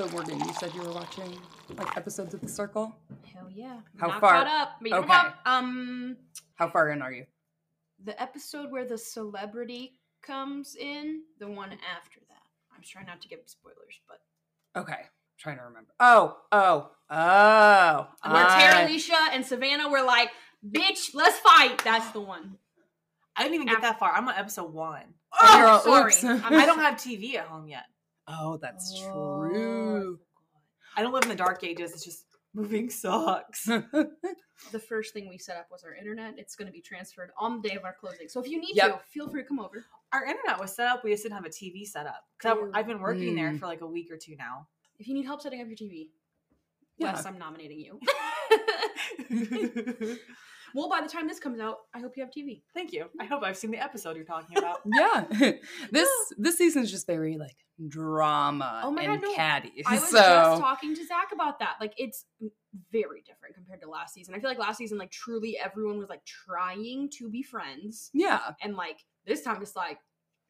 So Morgan, you said you were watching like episodes of The Circle. Hell yeah. How Not far- caught up. But you're Okay. up. Um, How far in are you? the episode where the celebrity comes in, the one after that. I'm trying not to give spoilers, but Okay, trying to remember. Oh, oh, oh. where Tara I- Alicia and Savannah were like, "Bitch, let's fight." That's the one. I didn't even get that far. I'm on episode one. Oh, you're all- sorry. I don't have TV at home yet. Oh, that's Oh, true. I don't live in the dark ages. It's just moving socks. The first thing we set up was our internet. It's going to be transferred on the day of our closing. So if you need Yep. to, feel free to come over. Our internet was set up. We just didn't have a TV set up. Because Ew. I've been working there Mm. for like a week or two now. If you need help setting up your TV, Yeah. yes, I'm nominating you. well, by the time this comes out, I hope you have TV. Thank you. I hope I've seen the episode you're talking about. yeah, this this season's just very like drama Oh my and God, no. catty. I was so just talking to Zach about that. Like, it's very different compared to last season. I feel like last season, like, truly everyone was like trying to be friends, yeah, and like this time it's like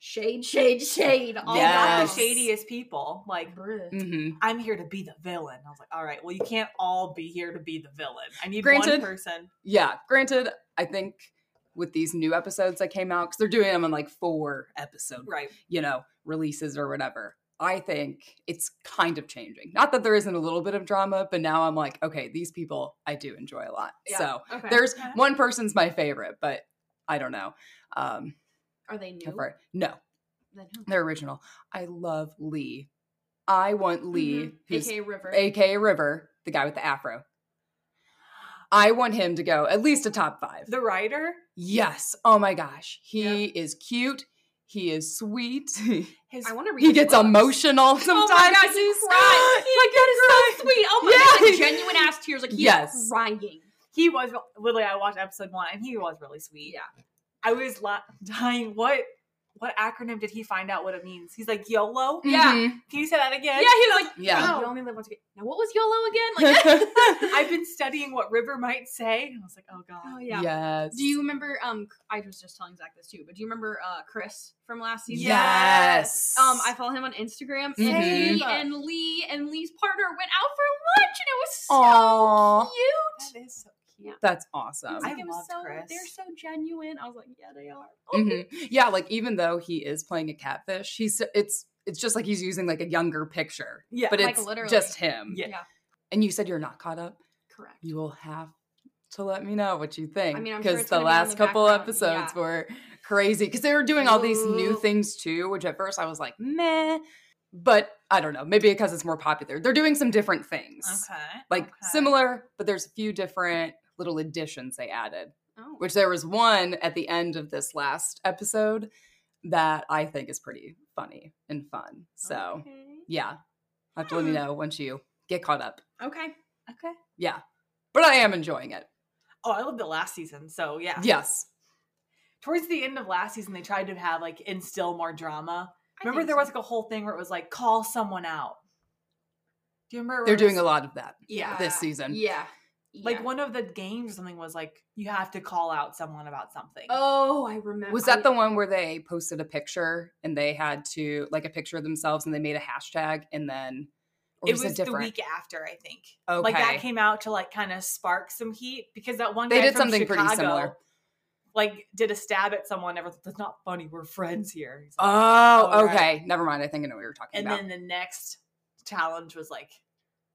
shade, shade, shade. All They got Yes. the shadiest people. Like, Bruh. hmm I'm here to be the villain. I was like, all right, well, you can't all be here to be the villain. I need Granted. one person. yeah. Granted, I think with these new episodes that came out because they're doing them in like four episode, Right. you know, releases or whatever. I think it's kind of changing. Not that there isn't a little bit of drama, but now I'm like, okay, these people I do enjoy a lot. Yeah. So Okay. there's Okay. one person's my favorite, but I don't know. Um, Are they new? no, Then who? they're original. I love Lee. I want Lee, Mhm. AKA River. aka River, the guy with the afro. I want him to go at least a top five. The writer, yes. Oh my gosh. He Yeah. is cute. He is sweet. his I want to read. he gets books. emotional sometimes. Oh my 'cause he he's- He like that is so sweet. Oh my Yeah. god, like genuine ass tears. Like he's Yes. crying. he was literally. I watched episode one, and he was really sweet. Yeah. I was la- dying. What what acronym did he find out what it means? He's like YOLO. Yeah. Mhm. Can you say that again? Yeah, he was like, Yeah. "Hey, you only live once again. Now, what was YOLO again? Like, I've been studying what River might say. And I was like, oh god. oh yeah. Yes. Do you remember? Um, I was just telling Zach this too, but do you remember uh Chris from last season? Yes. Um, I follow him on Instagram. Mhm. And he and Lee and Lee's partner went out for lunch, and it was so Aw. cute. That is so cute. That's awesome. was like, I it was loved so Chris. they're so genuine. I was like, yeah, they are. Mhm. Yeah, like even though he is playing a catfish, he's it's it's just like he's using like a younger picture. Yeah, But like it's literally. just him. Yeah. Yeah, And you said you're not caught up? correct. You will have to let me know what you think. I'm sure Because it's the gonna be last the couple background, episodes yeah. were crazy. Because they were doing all these new things too, which at first I was like, meh. But I don't know. Maybe because it's more popular. They're doing some different things. Okay. Like okay. similar, but there's a few different little additions they added. Oh, Which there was one at the end of this last episode that I think is pretty funny and fun. So okay. yeah. Have to let me know once you get caught up. okay. Okay. Yeah. But I am enjoying it. Oh, I loved the last season. So yeah. Yes. Towards the end of last season, they tried to have like instill more drama. I Remember, there so. was like a whole thing where it was like call someone out. Do you remember? They're doing was- a lot of that Yeah. this season. Yeah. Like one of the games or something was like you have to call out someone about something. Oh, I remember. Was that the one where they posted a picture and they had to like a picture of themselves and they made a hashtag and then or it was was it the different? week after, I think. Okay. Like that came out to like kind of spark some heat because that one They guy did from something pretty Chicago, similar. Like did a stab at someone. Never. That's not funny. We're friends here. Like, Oh, Oh, right. okay. Never mind. I think I know what you're talking and about. And then the next challenge was like,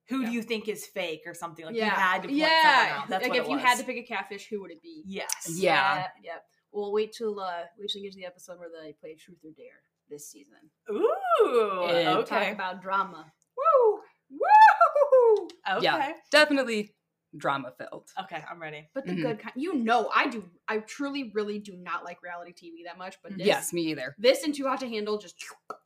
who Yeah. do you think is fake or something? Like yeah. you had to point someone yeah. out. That's like what if it you was. had to pick a catfish, who would it be? Yes. Yeah. Yep. We'll wait till uh wait till you get to the episode where they play Truth or Dare this season. Ooh. And Talk okay. about drama. Woo. Woo. Okay. Yeah. Definitely drama filled. Okay. I'm ready. But the Mhm. good kind. You know, I do. I truly, really do not like reality TV that much. But this, Yes, me either. this and Too Hot to Handle just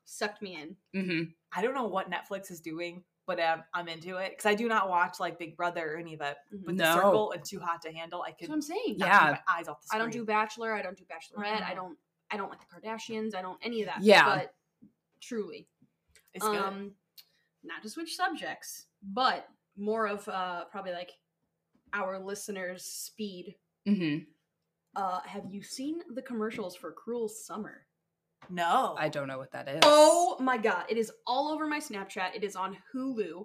sucked me in. hmm I don't know what Netflix is doing, but um, I'm into it because I do not watch like Big Brother or any of it. Mhm. But No. The Circle and Too Hot to Handle, I That's could what I'm saying. Yeah. my eyes off the Screen. I don't do Bachelor. I don't do Bachelorette. I Mhm. don't. I don't like the Kardashians. I don't any of that. Yeah. But truly, It's good. um, not to switch subjects, but more of uh probably like our listeners' speed. hmm Uh, have you seen the commercials for Cruel Summer? No. I don't know what that is. Oh my god, it is all over my Snapchat. It is on Hulu.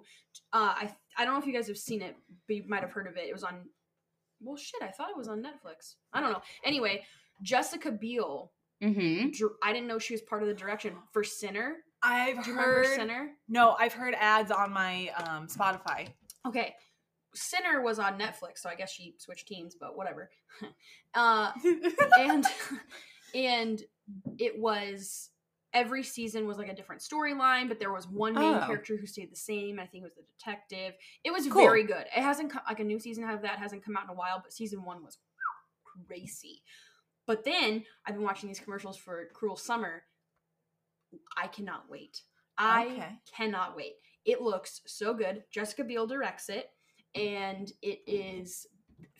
Uh, I I don't know if you guys have seen it, but you might have heard of it. It was on. Well, shit, I thought it was on Netflix. I don't know. Anyway, Jessica Biel. Mm-hmm. dir- I didn't know she was part of the direction for Sinner. I've Do you remember heard. Sinner? No, I've heard ads on my um, Spotify. Okay, Sinner was on Netflix, so I guess she switched teams, but whatever. uh, and and it was every season was like a different storyline but there was one main Oh. character who stayed the same i think it was the detective. It was Cool. very good. It hasn't come like a new season of that hasn't come out in a while but season one was crazy. But then i've been watching these commercials for cruel summer. I cannot wait. I Okay. cannot wait. It looks so good. Jessica biel directs it and it is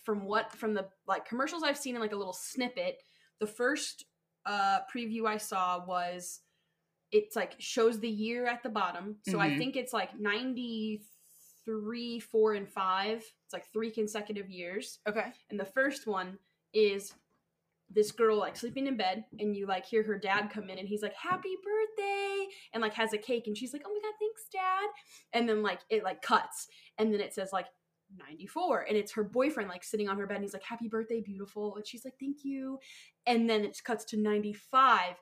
from what from the like commercials I've seen in like a little snippet, the first uh preview I saw was it's like shows the year at the bottom. So I Mhm. think it's like 93, 4 and 5. It's like three consecutive years. okay. And the first one is this girl like sleeping in bed and you like hear her dad come in and he's like happy birthday and like has a cake and she's like oh my god thanks dad and then like it like cuts and then it says like 94 and it's her boyfriend like sitting on her bed and he's like happy birthday beautiful and she's like thank you and then it cuts to 95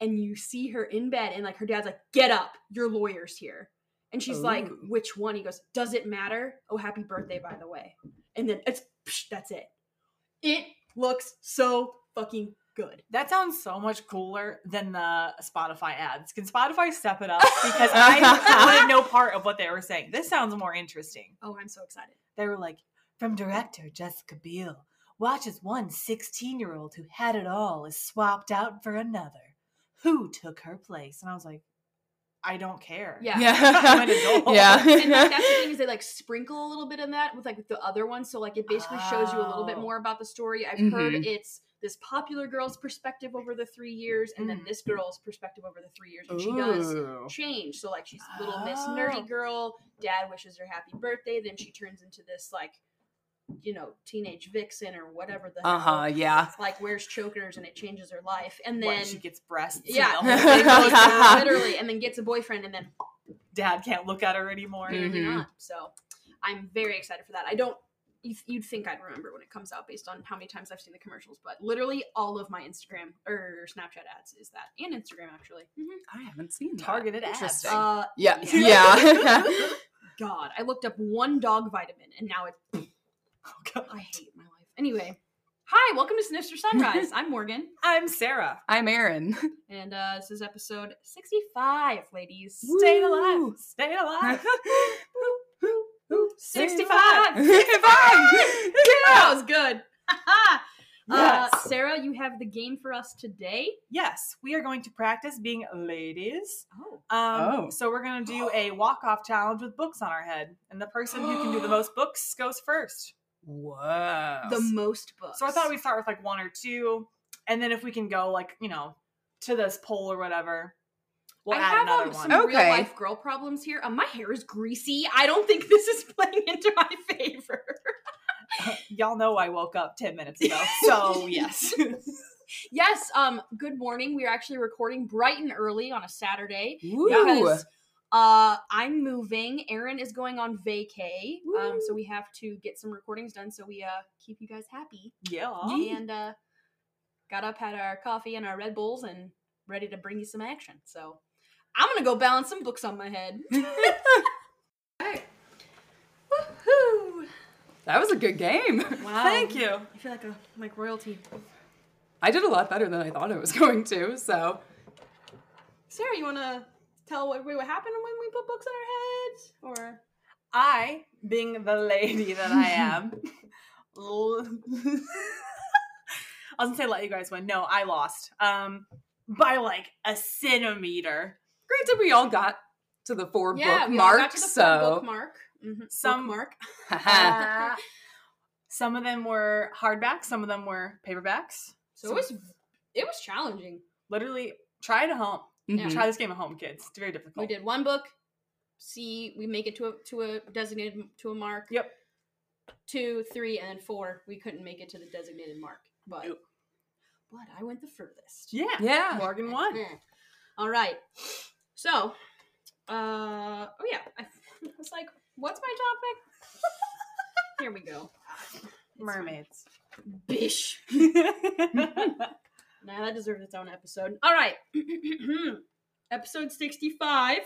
and you see her in bed and like her dad's like get up your lawyer's here and she's like which one he goes does it matter oh happy birthday by the way and then it's psh, that's it it looks so fucking good That sounds so much cooler than the Spotify ads. Can Spotify step it up? Because I wanted no part of what they were saying. This sounds more interesting. oh i'm so excited They were like, from director Jessica Biel, watch as one 16 year old who had it all is swapped out for another. Who took her place? And I was like, I don't care. Yeah. I'm an. Yeah. and like, that's the thing is they like sprinkle a little bit in that with like the other one so like it basically shows you a little bit Oh. more about the story i've heard Mhm. it's this popular girl's perspective over the three years and then Mhm. this girl's perspective over the three years and she does change so like she's a little miss Oh. nerdy girl dad wishes her happy birthday then she turns into this like you know teenage vixen or whatever the. Uh-huh, yeah. like wears chokers and it changes her life and What, then she gets breasts. yeah the whole thing goes down. literally and then gets a boyfriend and then Dad can't look at her anymore. Mhm. not. So I'm very excited for that. I don't. You'd- You'd think I'd remember when it comes out based on how many times I've seen the commercials, but literally all of my Instagram or Snapchat ads is that, and Instagram actually. I haven't seen that. Targeted ads. Interesting. Uh, yeah. Yeah. Yeah. God, I looked up one dog vitamin, and now it's. Oh, God. I hate my life. Anyway, hi, welcome to Sinister Sunrise. I'm Morgan, I'm Sarah. I'm Erin. and uh, this is episode 65, ladies. Staying Woo. alive. Staying alive. 65. that was good. uh, Yes. Sarah, you have the game for us today. yes, we are going to practice being ladies. Oh. Um, Oh. So we're going to do a walk-off challenge with books on our head, and the person who can do the most books goes first. Whoa. The most books. So I thought we'd start with like one or two, and then if we can go like you know to this poll or whatever, we'll I add have another um, one. some Okay. real life girl problems here. Um, my hair is greasy. I don't think this is playing into my favor. Y'all know I woke up ten minutes ago, so yes. yes. Um. Good morning. We are actually recording bright and early on a Saturday Woo. because uh I'm moving. Erin is going on vacay. Um. So we have to get some recordings done. So we uh keep you guys happy. yeah. and uh got up, had our coffee and our Red Bulls, and ready to bring you some action. So I'm gonna go balance some books on my head. Alright. Woohoo! That was a good game. Wow. Thank you. I feel like a like royalty. I did a lot better than I thought I was going to, so Sarah, you wanna tell what, what happened when we put books on our heads? Or I, being the lady that I am, I was gonna say let you guys win. No, I lost. Um, by like a centimeter. Granted we all got to the four yeah, book we all mark, got to the so full book mark. Mhm, book Some- mark. Some of them were hardbacks, some of them were paperbacks. So it was it was challenging. literally try it at home. Mhm. Try this game at home, kids. It's very difficult. We did one book. See, we make it to a to a designated to a mark. Yep. Two, three, and then four. We couldn't make it to the designated mark, but Nope. but I went the furthest. Yeah. Yeah. Morgan won. All right. So, uh, oh yeah, I was like, what's my topic? Here we go. Mermaids. Bish. Nah, that deserves its own episode. All right. episode 65.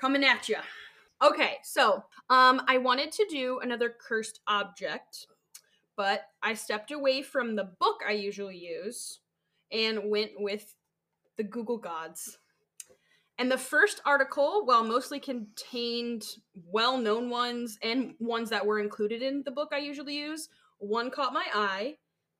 Coming at you. Okay, so um I wanted to do another cursed object, but I stepped away from the book I usually use and went with the Google Gods. And the first article, while mostly contained well known ones and ones that were included in the book I usually use, one caught my eye,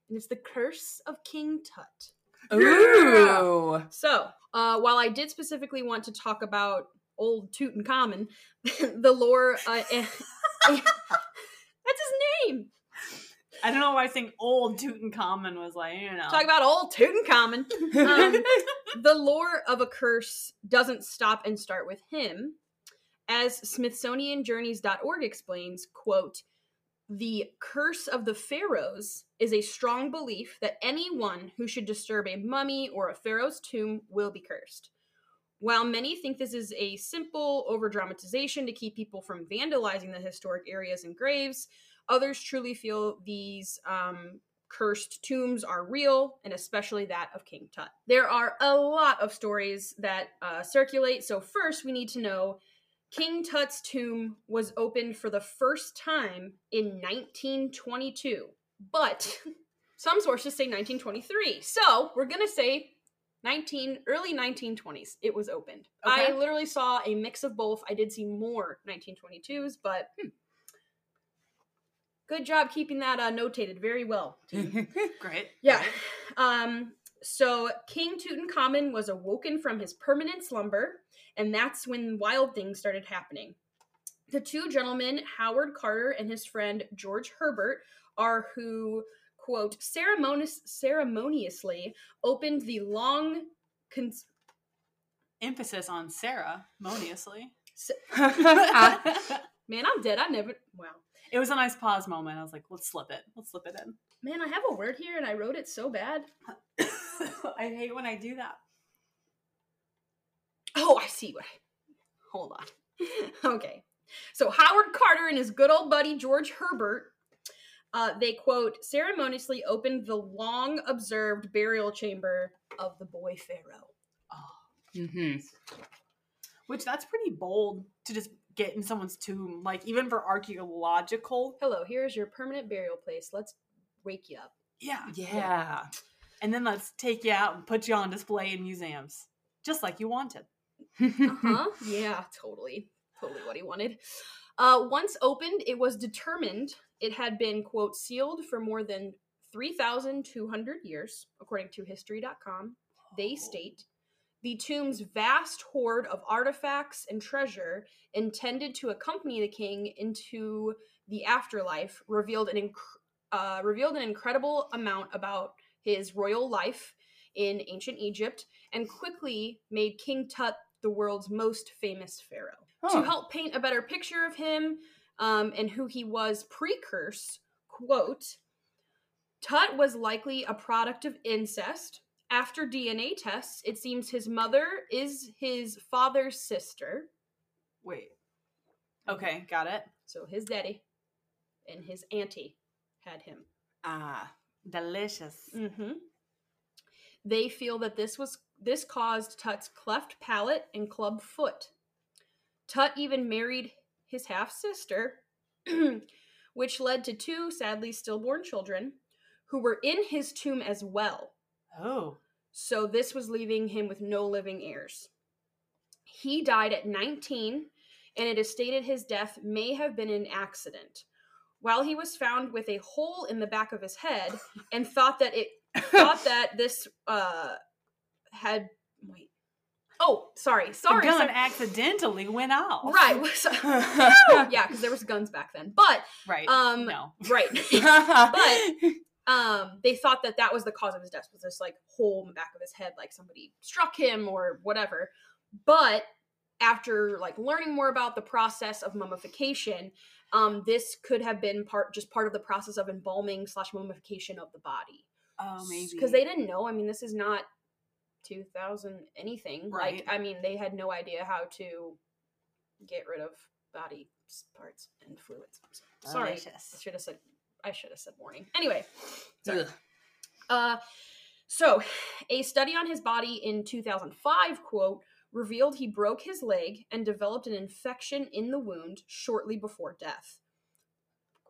and it's The Curse of King Tut. Ooh. So, uh, while I did specifically want to talk about old Tutankhamun, the lore, uh, eh, eh, that's his name. I don't know why I think old Tutankhamun was like, you know. Talk about old Tutankhamun. Um, the lore of a curse doesn't stop and start with him. As smithsonianjourneys.org explains, quote, the curse of the pharaohs is a strong belief that anyone who should disturb a mummy or a pharaoh's tomb will be cursed. While many think this is a simple overdramatization to keep people from vandalizing the historic areas and graves, others truly feel these um, cursed tombs are real, and especially that of King Tut. There are a lot of stories that uh, circulate, so first we need to know King Tut's tomb was opened for the first time in 1922, but some sources say 1923. So we're gonna say 19 early 1920s. It was opened. I literally saw a mix of both. I did see more 1922s, but hmm. Good job keeping that uh, notated very well. Great. Yeah. Um, so King Tutankhamun was awoken from his permanent slumber, and that's when wild things started happening. The two gentlemen, Howard Carter and his friend George Herbert, are who, quote, ceremonious, ceremoniously opened the long. Cons- Emphasis on Sarah, moniously. Man, I'm dead. I never. Wow. It was a nice pause moment. I was like, let's slip it. Let's slip it in. Man, I have a word here and I wrote it so bad. I hate when I do that. Oh, I see what. Hold on. okay. So Howard Carter and his good old buddy George Herbert, uh, they quote ceremoniously opened the long observed burial chamber of the boy pharaoh. hmm Which that's pretty bold to just get in someone's tomb, like even for archaeological. Hello, here's your permanent burial place. Let's wake you up. Yeah. Yeah. And then let's take you out and put you on display in museums, just like you wanted. uh-huh. yeah, totally. Totally what he wanted. Uh, once opened, it was determined it had been, quote, sealed for more than 3,200 years, according to History.com. They state the tomb's vast hoard of artifacts and treasure intended to accompany the king into the afterlife revealed an, inc- uh, revealed an incredible amount about his royal life in ancient Egypt and quickly made King Tut the world's most famous pharaoh. Oh. To help paint a better picture of him um, and who he was pre curse, quote, Tut was likely a product of incest. After DNA tests, it seems his mother is his father's sister. Wait. Okay, got it. So his daddy and his auntie had him. Ah. Delicious. Mm-hmm. They feel that this was this caused Tut's cleft palate and club foot. Tut even married his half sister, which led to two sadly stillborn children who were in his tomb as well. Oh. So this was leaving him with no living heirs. He died at 19, and it is stated his death may have been an accident. While he was found with a hole in the back of his head and thought that it thought that this uh had wait. Oh, sorry. Sorry. the gun sorry. accidentally went off. Right. yeah, because there was guns back then. But Right. um no. right. but um they thought that that was the cause of his death was this like hole in the back of his head like somebody struck him or whatever but after like learning more about the process of mummification um this could have been part just part of the process of embalming slash mummification of the body Oh, maybe because they didn't know. I mean, this is not 2000 anything. Right. Like, I mean, they had no idea how to get rid of body parts and fluids. So- Sorry, I should have said. I should have said warning. Anyway, sorry. Ugh. Uh, so, a study on his body in 2005, quote, revealed he broke his leg and developed an infection in the wound shortly before death.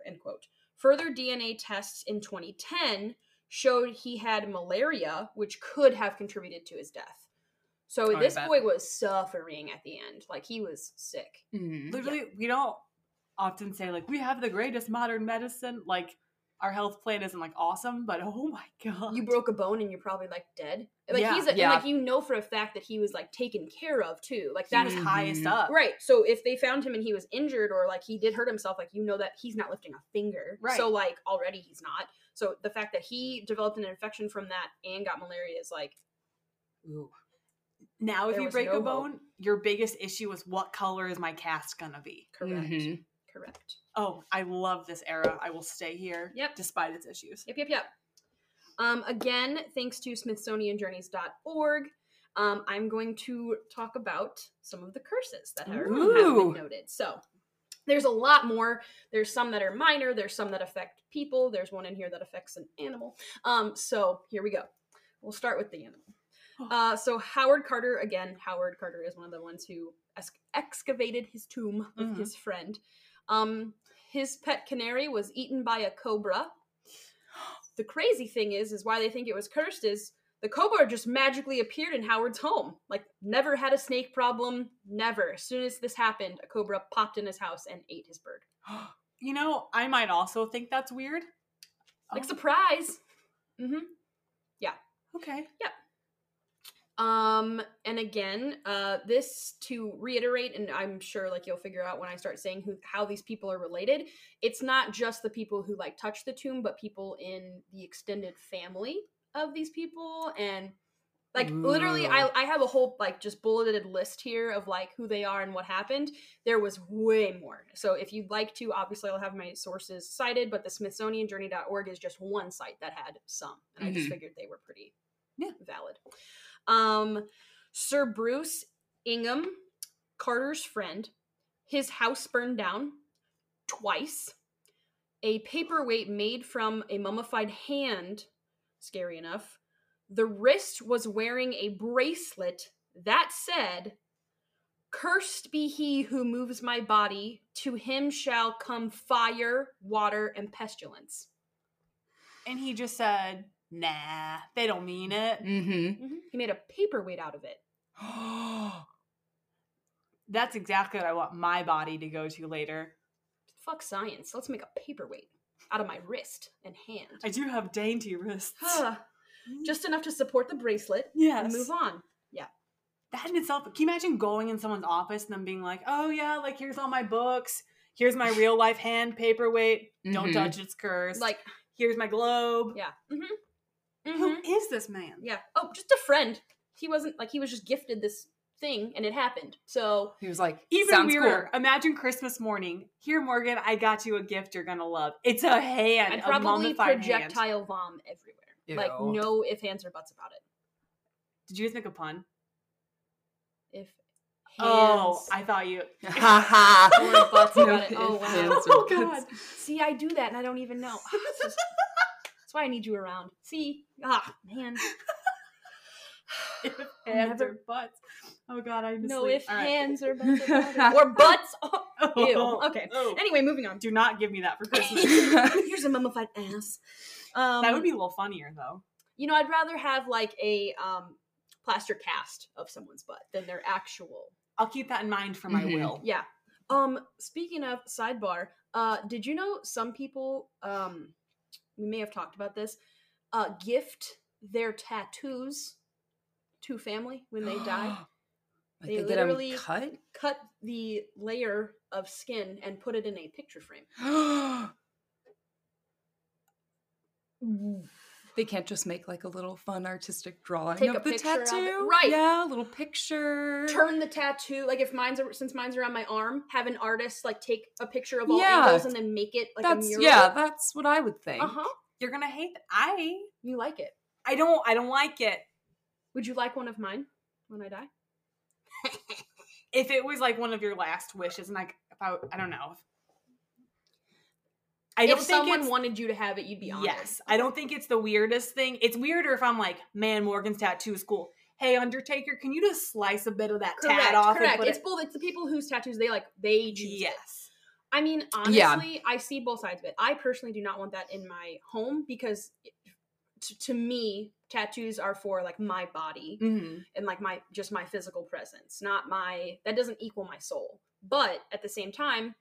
End quote. Further DNA tests in 2010 showed he had malaria, which could have contributed to his death. So Oh, this boy was suffering at the end. Like he was sick. Mhm. literally we don't often say like we have the greatest modern medicine like our health plan isn't like awesome but oh my god You broke a bone and you're probably like dead. Like Yeah, he's a, yeah. like you know for a fact that he was like taken care of too. Like he that was is highest up Right. So if they found him and he was injured or like he did hurt himself, like you know that he's not lifting a finger. Right. So like already he's not. So the fact that he developed an infection from that and got malaria is like, ooh. now if There you break no a hope. bone your biggest issue is what color is my cast gonna be Correct. Mhm. Correct. oh i love this era i will stay here Yep. despite its issues Yep, yep, yep. Um, again, thanks to SmithsonianJourneys.org, um, I'm going to talk about some of the curses that are, have Ooh. been noted. So, there's a lot more. There's some that are minor. There's some that affect people. There's one in here that affects an animal. Um, so here we go. We'll start with the animal. Uh, so Howard Carter again. Howard Carter is one of the ones who ex- excavated his tomb with Mhm. his friend. Um, his pet canary was eaten by a cobra. The crazy thing is, is why they think it was cursed is the cobra just magically appeared in Howard's home. Like never had a snake problem, never. As soon as this happened, a cobra popped in his house and ate his bird. you know i might also think that's weird Like Oh, surprise. Mm-hmm. Yeah. Okay Um, and again, uh, this to reiterate, and I'm sure like you'll figure out when I start saying who how these people are related. It's not just the people who like touch the tomb, but people in the extended family of these people, and like literally, I I have a whole like just bulleted list here of like who they are and what happened. There was way more. So if you'd like to, obviously I'll have my sources cited, but the SmithsonianJourney.org is just one site that had some, and I just Mhm. figured they were pretty Yeah. valid. Um, Sir Bruce Ingham, Carter's friend, his house burned down twice. A paperweight made from a mummified hand, scary enough. The wrist was wearing a bracelet that said, Cursed be he who moves my body, to him shall come fire, water, and pestilence. and he just said nah they don't mean it Mm-hmm. He made a paperweight out of it. that's exactly what i want my body to go to later Fuck science. Let's make a paperweight out of my wrist and hand. i do have dainty wrists Just enough to support the bracelet yes and move on. Yeah. That in itself can you imagine going in someone's office and them being like oh yeah like here's all my books here's my real life hand paperweight don't Mhm. touch it's cursed Like, here's my globe yeah. Mm-hmm. Who hmm is this man Yeah. Oh, just a friend. He wasn't like he was just gifted this thing and it happened. So He was like, even sounds weirder cool. imagine christmas morning here morgan i got you a gift you're gonna love it's a hand and a probably mummified hand. projectile vom everywhere. Like no ifs, ands, or buts about it. did you just make a pun If hands oh i thought you Ha ha. or buts about it. Oh wow. Oh. God. See, I do that and I don't even know. That's why I need you around. See? Ah, man. if hands or butts oh god i No sleep. if All right. hands or it. Or butts. Oh, ew. Oh, Okay. oh. Anyway, moving on. do not give me that for christmas Here's a mummified ass. Um, that would be a little funnier though you know, I'd rather have like a um, plaster cast of someone's butt than their actual. i'll keep that in mind for my Mhm. will Yeah. Um. Speaking of sidebar, uh, did you know some people? Um, we may have talked about this. Uh, gift their tattoos to family when they die. Like They they, literally- cut. Cut the layer of skin and put it in a picture frame. they can't just make like a little fun artistic drawing Take of a the picture of it. tattoo, Right. Yeah, a little picture. Turn the tattoo like if mine's since mine's around my arm, have an artist like take a picture of all Yeah. angles and then make it like a mural. yeah, that's what I would think. Uh huh. You're gonna hate. It. I You like it. I don't I don't like it. Would you like one of mine when I die? If it was like one of your last wishes, and like if I I don't know. I don't if think someone wanted you to have it, you'd be honored. Yes, I don't think it's the weirdest thing. It's weirder if I'm like, man, Morgan's tattoo is cool. Hey, Undertaker, can you just slice a bit of that Correct. tat off? correct. And put It's it? both. It's the people whose tattoos they like. They choose. it. Yes. I mean, honestly, Yeah. I see both sides of it. I personally do not want that in my home because, it- to, to me, tattoos are for like my body Mm-hmm. and like my just my physical presence, not my. That doesn't equal my soul. But at the same time,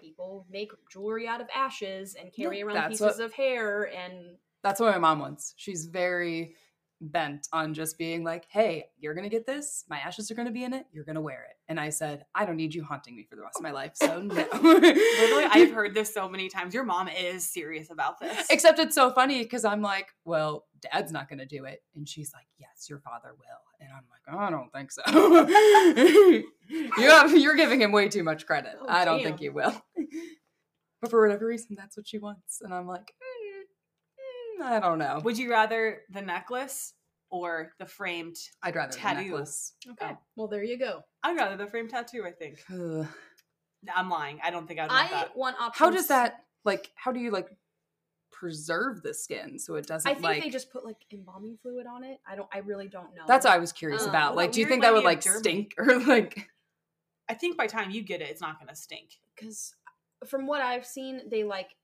people make jewelry out of ashes and carry around pieces what- of hair and That's what my mom wants. She's very bent on just being like, hey, you're going to get this. My ashes are going to be in it. You're going to wear it. And I said, I don't need you haunting me for the rest of my life. So no. Literally, I've heard this so many times. Your mom is serious about this. Except it's so funny because I'm like, well, dad's not going to do it. And she's like, yes, your father will. And I'm like, I don't think so. you have, you're giving him way too much credit. Oh, I don't damn. think he will. But for whatever reason, that's what she wants. And I'm like, "Mm, mm, I don't know. Would you rather the necklace or the framed? I'd rather the tattoo. necklace. okay. Oh. Well, there you go. I'd rather the framed tattoo. I think. Ugh. I'm lying. I don't think I'd want I that. want options. How does that like? How do you like preserve the skin so it doesn't I think like? they just put like embalming fluid on it. I don't. I really don't know. that's what I was curious Uh, about. Like, do you think that would like stink or like? I think by the time you get it, it's not going to stink. because from what I've seen, they like.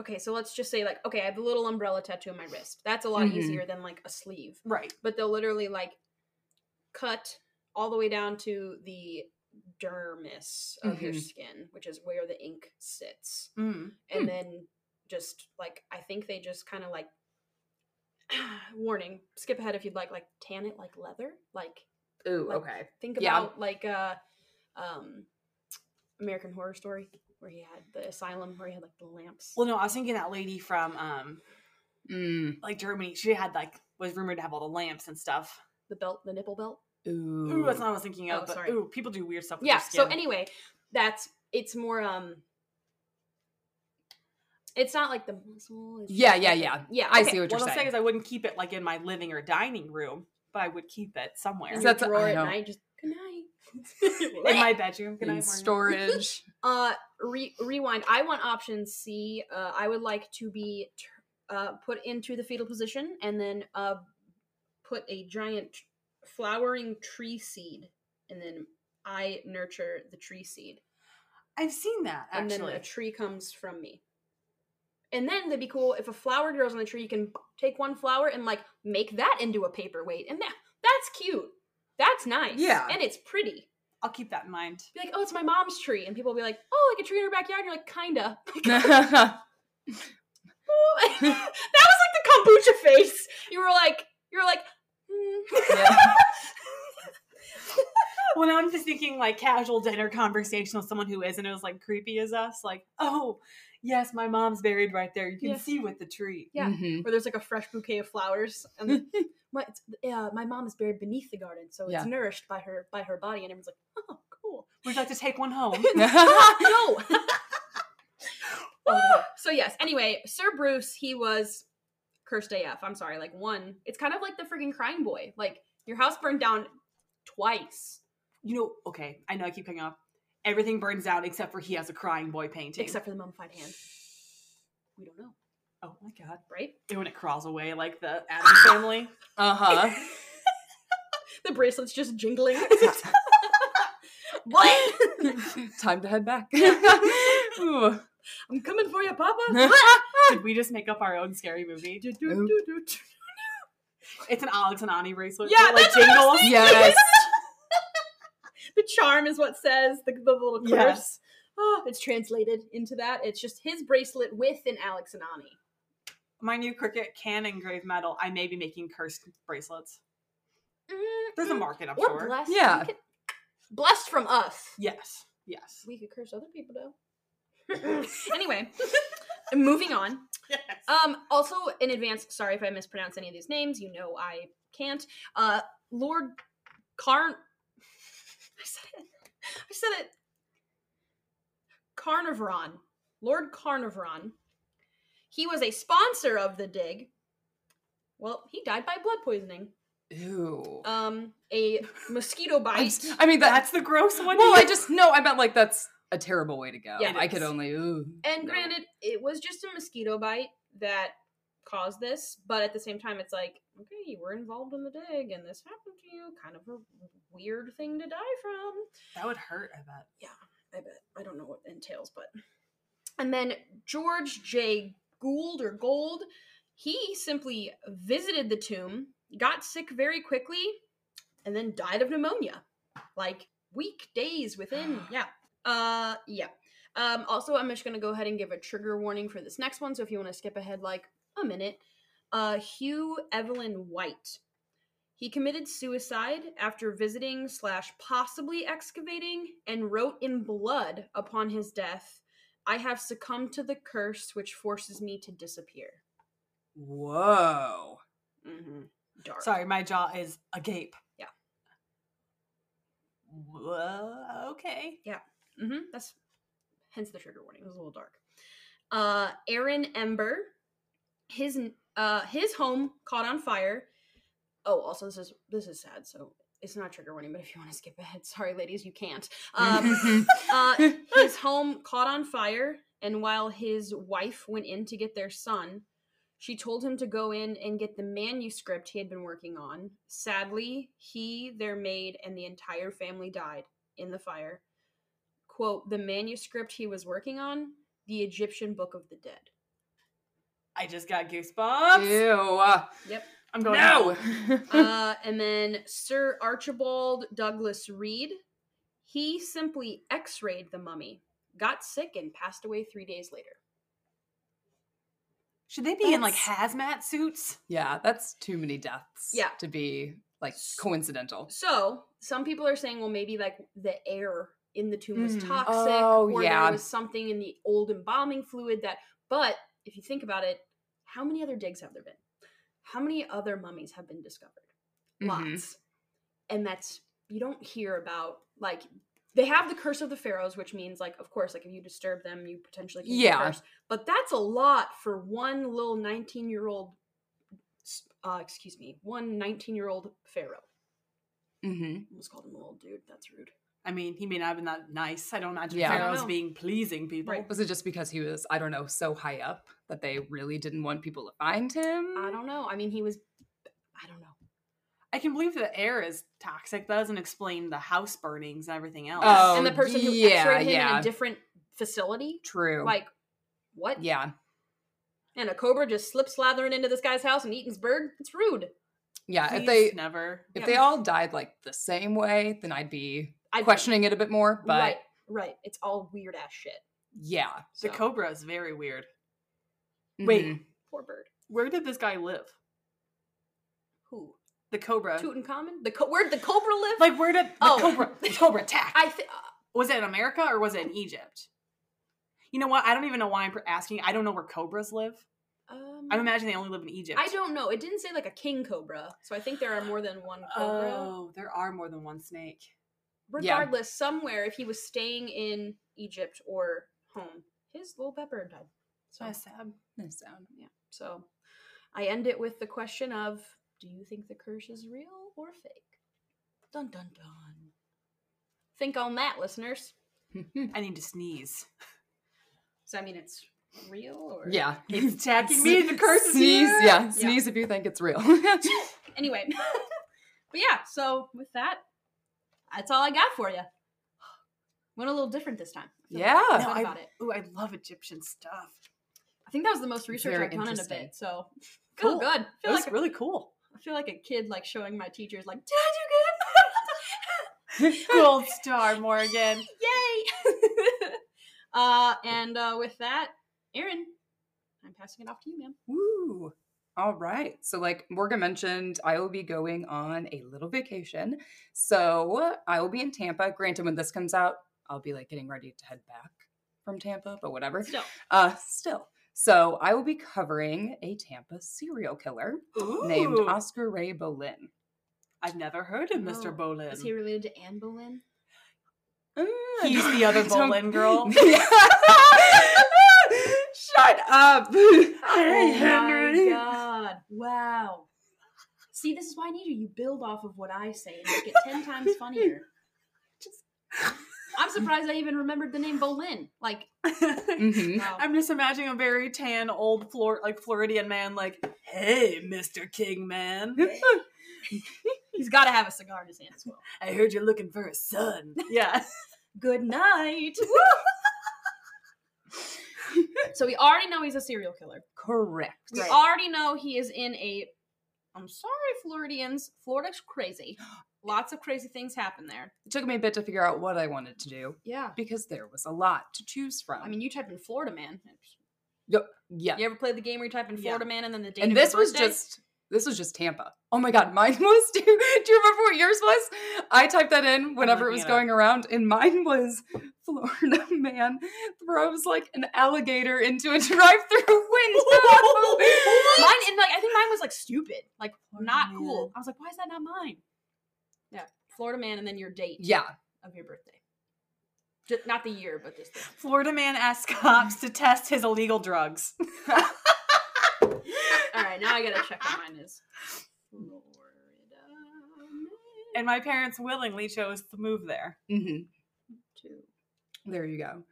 Okay, so let's just say like, okay, I have a little umbrella tattoo on my wrist. That's a lot Mhm. easier than like a sleeve. Right. But they'll literally like cut all the way down to the dermis of your Mhm. skin, which is where the ink sits. Mm. and Hmm. then just like I think they just kind of like warning, skip ahead if you'd like, like tan it like leather, like Ooh, Like- okay. think Yeah. about like uh um American Horror Story where he had the asylum where he had like the lamps. Well, no, I was thinking that lady from um Mm. like Germany. She had like was rumored to have all the lamps and stuff. the belt, the nipple belt. Ooh. Ooh, that's not what I was thinking of. Oh, but sorry. ooh, people do weird stuff. With Yeah. So anyway, that's it's more um. It's not like the muscle. Yeah, yeah, yeah. Yeah, I okay. see what you're well, saying. What I'm saying is I wouldn't keep it like in my living or dining room, but I would keep it somewhere In Is that the- drawer I at night, just good night. in my bedroom. Good in night, Morgan. storage. Uh, re- rewind. I want option C. Uh, I would like to be t- uh, put into the fetal position and then uh, put a giant flowering tree seed, and then I nurture the tree seed, I've seen that and actually. then a tree comes from me. And then it'd be cool if a flower grows on the tree. You can take one flower and like make that into a paperweight, and that that's cute. That's nice. Yeah. and it's pretty. I'll keep that in mind. Be like, oh, it's my mom's tree, and people will be like, oh, like a tree in her backyard. And you're like, kinda. that was like the kombucha face. You were like, you were like, hmm. Yeah. Well, now I'm just thinking like casual dinner conversation with someone who isn't as like creepy as us. Like, oh, yes, my mom's buried right there. You can Yeah. see with the tree. Yeah. Mhm. Where there's like a fresh bouquet of flowers, and my it's, uh, my mom is buried beneath the garden, so Yeah. it's nourished by her by her body, and everyone's like, oh, cool. Would you like to take one home? no. so yes. Anyway, Sir Bruce, he was cursed AF. I'm sorry. Like one, it's kind of like the freaking crying boy. Like your house burned down twice, you know, okay, I know I keep cutting off. Everything burns down except for he has a crying boy painting. except for the mummified hand. We don't know, oh my god. right? And when it crawls away like the Addams family. Uh huh. the bracelet's just jingling. what? Time to head back. I'm coming for you, Papa. Did we just make up our own scary movie? It's an Alex and Ani bracelet. Yeah, that, like that's what I was jingles. yes. The charm is what says the, the little curse. Yes. Oh, it's translated into that. It's just his bracelet with an Alex and Ani. My new Cricut can engrave metal. I may be making cursed bracelets. Mm, There's a market, I'm We're sure. blessed. Yeah. Could- blessed from us. Yes. Yes. We could curse other people though. anyway, moving on. Yes. Um, also in advance, sorry if I mispronounce any of these names. You know I can't. Uh, Lord Carn. I said it. I said it. Carnivron. Lord Carnivron. he was a sponsor of the dig. Well, he died by blood poisoning. Ew. Um, a mosquito bite. I mean, that, That's the gross one. well, I just no. I meant like that's a terrible way to go. Yeah, I could only. Ooh, And no. granted, it was just a mosquito bite that caused this, but at the same time, it's like, okay, you were involved in the dig and this happened to you. Kind of a weird thing to die from. that would hurt. I bet. Yeah, I bet. I don't know what entails, but. And then George J. Gould or Gold, he simply visited the tomb, got sick very quickly, and then died of pneumonia. Like week, days within. Yeah. Uh, yeah. Um, also, I'm just gonna go ahead and give a trigger warning for this next one. So if you want to skip ahead like a minute, uh, Hugh Evelyn White. He committed suicide after visiting slash possibly excavating and wrote in blood upon his death, I have succumbed to the curse which forces me to disappear. Whoa. Mm-hmm. Dark. Sorry, my jaw is agape. Yeah. Whoa, okay. Mm-hmm. That's hence the trigger warning. It was a little dark. Uh, Aaron Ember, his uh his home caught on fire. Oh, also this is this is sad. So it's not trigger warning, but if you want to skip ahead, sorry, ladies, you can't. Um, uh, his home caught on fire, and while his wife went in to get their son, she told him to go in and get the manuscript he had been working on. Sadly, he, their maid, and the entire family died in the fire. Quote, the manuscript he was working on, the Egyptian Book of the Dead. I just got goosebumps. Ew. Yep. I'm going No. uh, and then Sir Archibald Douglas Reid, he simply x rayed the mummy, got sick, and passed away three days later. Should they be in like hazmat suits? yeah, that's too many deaths. Yeah. To be like coincidental. So some people are saying, well, maybe like the air in the tomb was Mm. toxic, Oh, or yeah. there was something in the old embalming fluid that. But if you think about it, how many other digs have there been? How many other mummies have been discovered? Mhm. Lots, and that's you don't hear about like they have the curse of the pharaohs, which means like of course like if you disturb them, you potentially can Yeah. get cursed. But that's a lot for one little nineteen year old. Uh, excuse me, one 19 year old pharaoh. Mm-hmm. Almost called him a little dude. That's rude. I mean, he may not have been that nice. I don't imagine Yeah. I don't pharaohs being pleasing people. Right. Was it just because he was, I don't know, so high up that they really didn't want people to find him? I don't know. I mean, he was. I don't know. I can believe the air is toxic. That doesn't explain the house burnings and everything else. Oh, and the person who yeah, x-rayed him in a different facility, True. like what? yeah. And a cobra just slip slathering into this guy's house and eating his bird. It's rude. Yeah. Please If they never. if Yeah. they all died like the same way, then I'd be I questioning it a bit more. But right, right. It's all weird ass shit. yeah. The So, cobra is very weird. Wait, Mhm. poor bird. where did this guy live? Who? The cobra. Tutankhamun. The co- where'd the cobra live? Like, where did the Oh. cobra? The cobra attack? I think. was it in America or was it in Egypt? You know what? I don't even know why I'm asking. I don't know where cobras live. Um, I imagine they only live in Egypt. I don't know. It didn't say like a king cobra, so I think there are more than one cobra. Oh, there are more than one snake. Yeah. regardless, somewhere if he was staying in Egypt or home, his little bird died. So That's sad. Nice sound. yeah. So I end it with the question of do you think the curse is real or fake? Dun dun dun. Think on that, listeners. I need to sneeze. So I mean it's real or yeah. It's attacking me. The curse is Sneeze. Yeah. Sneeze if you think it's real. anyway. but yeah, so with that, that's all I got for you. Went a little different this time. I Yeah. good No, I, about it. Ooh, I love Egyptian stuff. I think that was the most research Very I've done in a interesting. bit. So feel good. It Feel was like a- really cool. I feel like a kid like showing my teachers like, did I do good?" Gold star, Morgan. Yay! uh, and uh, with that, Erin, I'm passing it off to you, ma'am. Woo. All right. So, like Morgan mentioned, I will be going on a little vacation. So, I will be in Tampa. Granted, when this comes out, I'll be like getting ready to head back from Tampa, but whatever. Still, Uh, still. So, I will be covering a Tampa serial killer named Oscar Ray Bolin. I've never heard of Mr. Oh, Bolin. is he related to Anne Boleyn? Uh, He's the other don't- Bolin girl. Shut up. hey, oh Henry. God. Wow. See, this is why I need you. You build off of what I say and make it 10 times funnier. Just. I'm surprised I even remembered the name Bolin. Like, mm-hmm. wow. I'm just imagining a very tan old Flor- like Floridian man, like, "Hey, Mister Kingman." He's got to have a cigar in his hand as well. I heard you're looking for a son. Yeah. Good night. so we already know he's a serial killer. Correct. We Right. already know he is in a. I'm sorry, Floridians. Florida's crazy. Lots of crazy things happen there. It took me a bit to figure out what I wanted to do Yeah. because there was a lot to choose from. I mean, you typed in Florida man. Yep. yeah. You ever played the game where you type in Yeah. Florida man and then the date and this was just this was just Tampa. Oh my god, mine was too. Do you remember what yours was? I typed that in whenever it was it going around, and mine was Florida man throws like an alligator into a drive-through window. mine. And like, I think mine was like stupid, like not man. cool. I was like, why is that not mine? Yeah, Florida man, and then your date. yeah, of your birthday. Just, not the year, but just the. Florida man asks cops to test his illegal drugs. All right, now I gotta check what mine is. Florida. and my parents willingly chose to move there. hmm Two. there you go.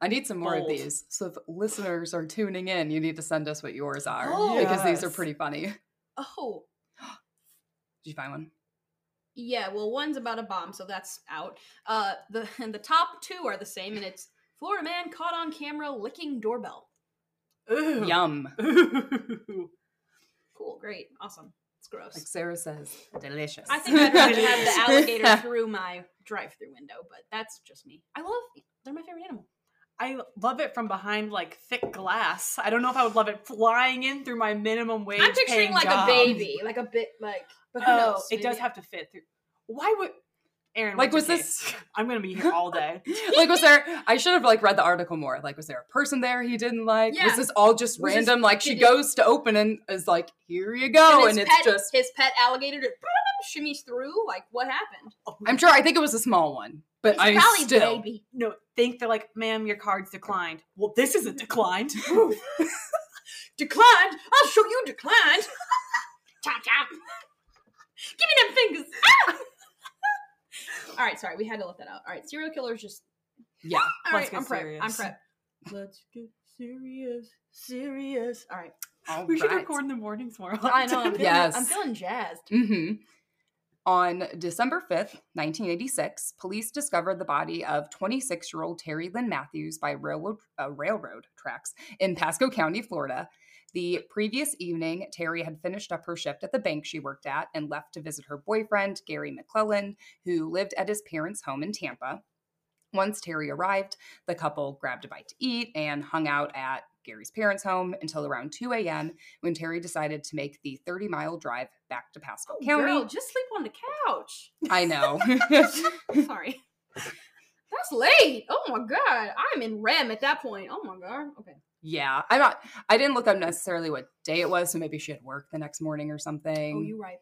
I need some more Bold. of these. So if listeners are tuning in, you need to send us what yours are Oh. because these are pretty funny. Oh. Did you find one? yeah. Well, one's about a bomb, so that's out. Uh, the and the top two are the same, and it's Florida man caught on camera licking doorbell. Ooh. Yum. Ooh. Cool, great, awesome. It's gross. Like Sarah says, delicious. I think I'd rather have the alligator through my drive-through window, but that's just me. I love they're my favorite animal. I love it from behind like thick glass. I don't know if I would love it flying in through my minimum wage. I'm picturing like job. a baby, like a bit like. But who Oh, knows? it does have to fit through. Why would Erin? Like, was this- case? I'm gonna be here all day. like was there i should have like read the article more like was there a person there he didn't like Yeah. was this all just Was this- random like she goes to open and is like here you go his and it's just his pet alligator just shimmies through. Like what happened? i'm sure i think it was a small one but It's i probably still baby. No, think they're like, ma'am, your card's declined. Well, this isn't declined. Declined. I'll show you declined. chop chop. Give me them fingers. Ah! All right, sorry, we had to let that out. All right, serial killers just. yeah All Let's right, get I'm prep. I'm serious. prep. Let's get serious, serious. All right, all we should record in the mornings more. I know. I'm feeling, Yes. I'm feeling jazzed. hmm On December 5th, 1986, police discovered the body of 26 year old Terry Lynn Matthews by railroad, uh, railroad tracks in Pasco County, Florida. The previous evening, Terry had finished up her shift at the bank she worked at and left to visit her boyfriend, Gary McClellan, who lived at his parents' home in Tampa. Once Terry arrived, the couple grabbed a bite to eat and hung out at Gary's parents' home until around 2 a.m. when Terry decided to make the 30 mile drive back to Pasco Oh, County. girl, just sleep on the couch. I know. Sorry. That's late. Oh my god. I'm in REM at that point. Oh my god. Okay. Yeah, I'm not. I didn't look up necessarily what day it was, so maybe she had work the next morning or something. Oh, you're right.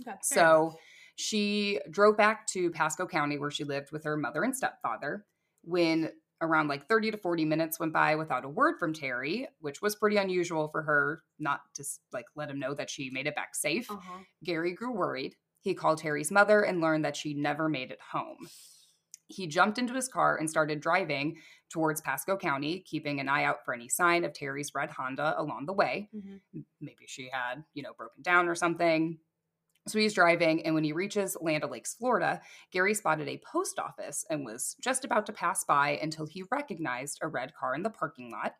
Okay. So she drove back to Pasco County where she lived with her mother and stepfather. When around like 30 to 40 minutes went by without a word from Terry, which was pretty unusual for her not to like let him know that she made it back safe. Uh-huh. Gary grew worried. He called Terry's mother and learned that she never made it home. He jumped into his car and started driving towards Pasco County, keeping an eye out for any sign of Terry's red Honda along the way. Mhm. Maybe she had, you know, broken down or something. So he's driving, and when he reaches Land O'Lakes, Florida, Gary spotted a post office and was just about to pass by until he recognized a red car in the parking lot.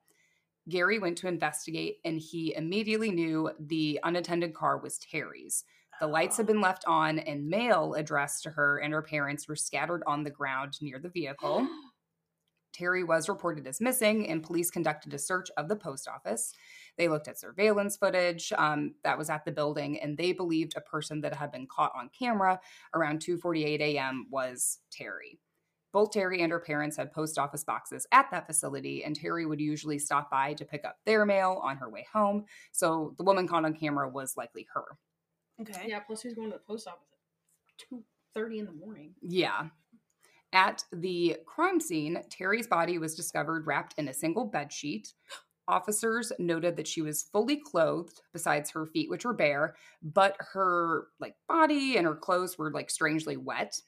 Gary went to investigate, and he immediately knew the unattended car was Terry's. The lights had been left on, and mail addressed to her and her parents were scattered on the ground near the vehicle. Terry was reported as missing, and police conducted a search of the post office. They looked at surveillance footage um, that was at the building, and they believed a person that had been caught on camera around 2:48 a.m. was Terry. Both Terry and her parents had post office boxes at that facility, and Terry would usually stop by to pick up their mail on her way home. So the woman caught on camera was likely her. Okay. Yeah, plus he's going to the post office at two thirty in the morning? Yeah. At the crime scene, Terry's body was discovered wrapped in a single bed sheet. officers noted that she was fully clothed besides her feet which were bare, but her like body and her clothes were like strangely wet.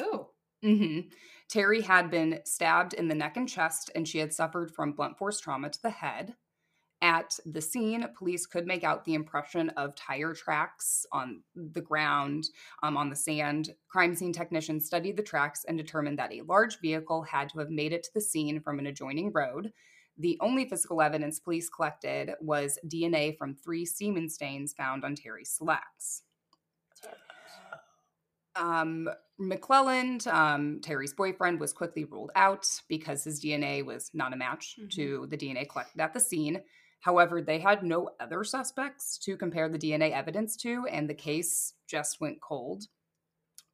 Oh. Mm-hmm. Terry had been stabbed in the neck and chest, and she had suffered from blunt force trauma to the head. At the scene, police could make out the impression of tire tracks on the ground, um, on the sand. Crime scene technicians studied the tracks and determined that a large vehicle had to have made it to the scene from an adjoining road. The only physical evidence police collected was DNA from three semen stains found on Terry's slacks. Um, McClelland, um, Terry's boyfriend, was quickly ruled out because his DNA was not a match Mhm. to the DNA collected at the scene. However, they had no other suspects to compare the DNA evidence to, and the case just went cold.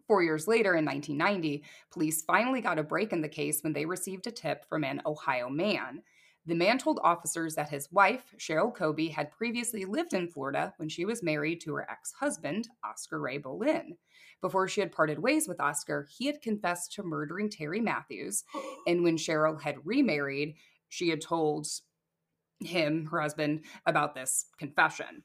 Four years later, in 1990, police finally got a break in the case when they received a tip from an Ohio man. The man told officers that his wife, Cheryl Coby, had previously lived in Florida when she was married to her ex husband, Oscar Ray Bolin. Before she had parted ways with Oscar, he had confessed to murdering Terry Matthews. And when Cheryl had remarried, she had told him, her husband, about this confession.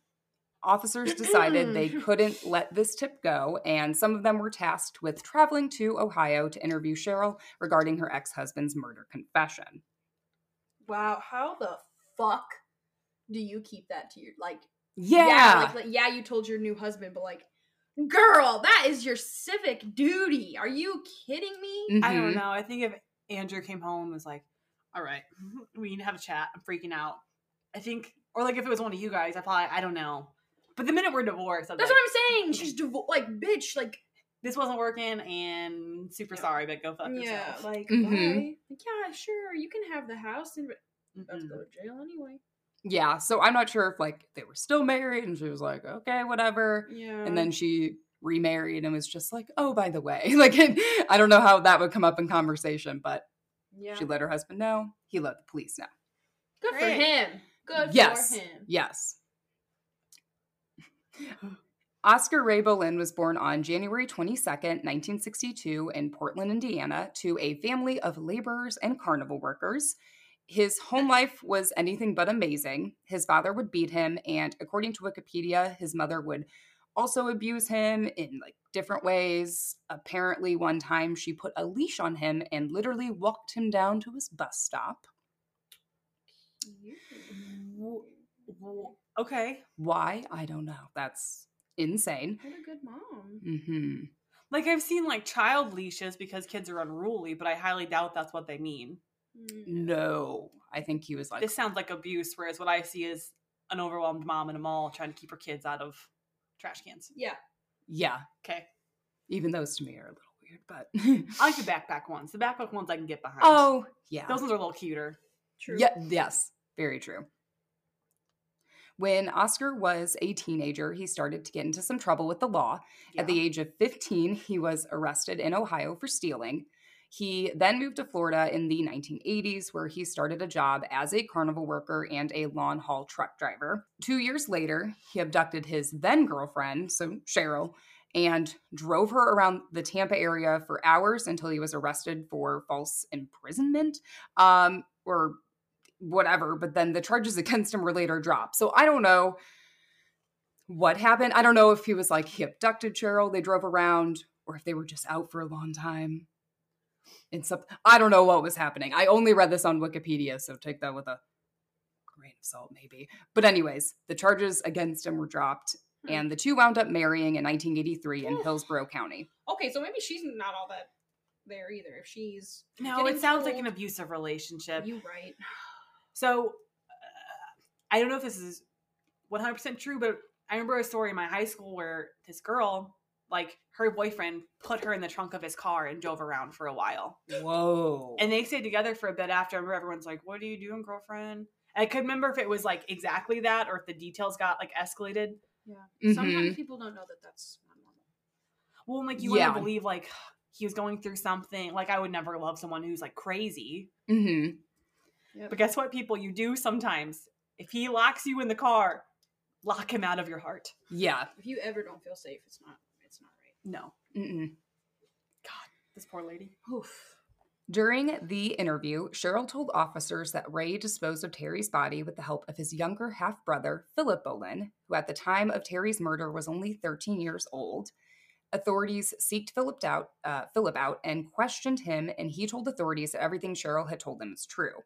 Officers decided they couldn't let this tip go, and some of them were tasked with traveling to Ohio to interview Cheryl regarding her ex husband's murder confession. Wow. How the fuck do you keep that to your like? Yeah. like, like, yeah, you told your new husband, but like, girl, that is your civic duty. Are you kidding me? I don't Mhm. know. I think if Andrew came home and was like, "All right, we need to have a chat," I'm freaking out. I think, or like if it was one of you guys, I probably I don't know. But the minute we're divorced, I'm That's like, what I'm saying. She's devo- like, bitch, like, this wasn't working, and super Yeah. sorry, but go fuck yeah, yourself. like, Mhm. Like, yeah, sure, you can have the house and about to Mm-mm. go to jail anyway. Yeah. So I'm not sure if like they were still married and she was like, okay, whatever. Yeah. And then she remarried and was just like, oh, by the way. Like, I don't know how that would come up in conversation, but yeah, she let her husband know. He let the police know. good for him. Good Yes. for him. Yes. Oscar Ray Bolin was born on January 22nd, 1962, in Portland, Indiana, to a family of laborers and carnival workers. His home life was anything but amazing. His father would beat him, and according to Wikipedia, his mother would also abuse him in like different ways. Apparently, one time she put a leash on him and literally walked him down to his bus stop. W- w- Okay, Why? I don't know. That's insane. What a good mom. hmm like I've seen like child leashes because kids are unruly, but I highly doubt that's what they mean. Mm. No, I think he was like, This sounds like abuse, whereas what I see is an overwhelmed mom in a mall trying to keep her kids out of trash cans. Yeah. Yeah. Okay, Even those to me are a little weird, but I like the backpack ones. The backpack ones I can get behind. oh yeah, those ones are a little cuter. True. yeah, yes, very true. When Oscar was a teenager, he started to get into some trouble with the law. At the age of 15, he was arrested in Ohio for stealing. He then moved to Florida in the 1980s, where he started a job as a carnival worker and a lawn haul truck driver. Two years later, he abducted his then girlfriend, so Cheryl, and drove her around the Tampa area for hours until he was arrested for false imprisonment um, or whatever. But then the charges against him were later dropped. So I don't know what happened. I don't know if he was like he abducted Cheryl, they drove around, or if they were just out for a long time. And some, I don't know what was happening. I only read this on Wikipedia, so take that with a grain of salt, maybe. But anyways, the charges against him were dropped, Hmm. and the two wound up marrying in 1983 in Hillsborough County. Okay, so maybe she's not all that there either. If she's No, it sounds like an abusive relationship. you right. So, uh, I don't know if this is 100% true, but I remember a story in my high school where this girl, like her boyfriend, put her in the trunk of his car and drove around for a while. Whoa. And they stayed together for a bit after. I remember everyone's like, What are you doing, girlfriend? And I couldn't remember if it was like exactly that or if the details got like escalated. Mhm. Sometimes people don't know that that's not normal. Well, and, like you Yeah. want to believe like he was going through something. Like I would never love someone who's like crazy. Mhm. But guess what, people? You do sometimes. If he locks you in the car, lock him out of your heart. Yeah. If you ever don't feel safe, it's not it's not right. No. Mm-mm. This poor lady. Oof. During the interview, Cheryl told officers that Ray disposed of Terry's body with the help of his younger half brother, Philip Bolin, who at the time of Terry's murder was only 13 years old. Authorities seeked Philip out, uh, Philip out and questioned him, and he told authorities that everything Cheryl had told them is true.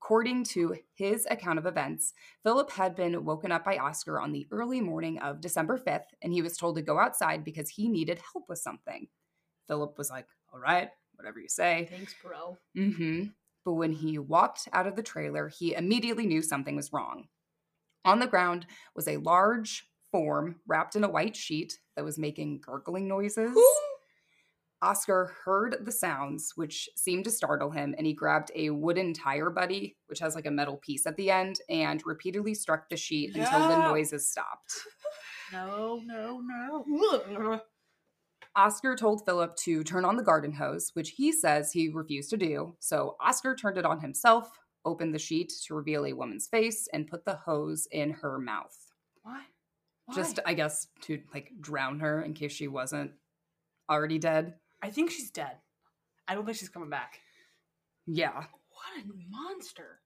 According to his account of events, Philip had been woken up by Oscar on the early morning of December 5th, and he was told to go outside because he needed help with something. Philip was like, All right, whatever you say. Thanks, bro. hmm But when he walked out of the trailer, he immediately knew something was wrong. On the ground was a large form wrapped in a white sheet that was making gurgling noises. Oscar heard the sounds, which seemed to startle him, and he grabbed a wooden tire billy, which has like a metal piece at the end, and repeatedly struck the sheet until the noises stopped. No, no, no. Oscar told Philip to turn on the garden hose, which he says he refused to do. So Oscar turned it on himself, opened the sheet to reveal a woman's face, and put the hose in her mouth. Why? Just, I guess, to like drown her in case she wasn't already dead. I think she's dead. I don't think she's coming back. Yeah. What a monster.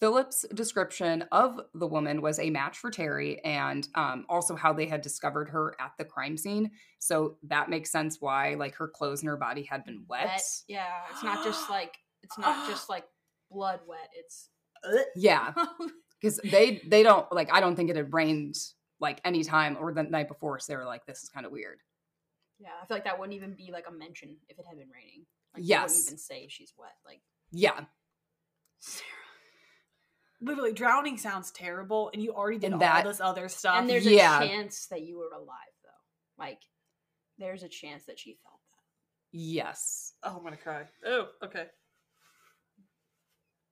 Philip's description of the woman was a match for Terry and um, also how they had discovered her at the crime scene. So that makes sense why like her clothes and her body had been wet. Wet. Yeah, it's not just like it's not just like blood wet. It's Yeah. because they they don't like i don't think it had rained like any time or the night before so they were like this is kind of weird yeah. I feel like that wouldn't even be like a mention if it had been raining. Like, they Yes. wouldn't even say she's wet. Like yeah Sarah. Literally, drowning sounds terrible, and you already did And all that- this other stuff. and there's yeah. a chance that you were alive though. Like there's a chance that she felt that. yes oh, I'm gonna cry. Oh, okay.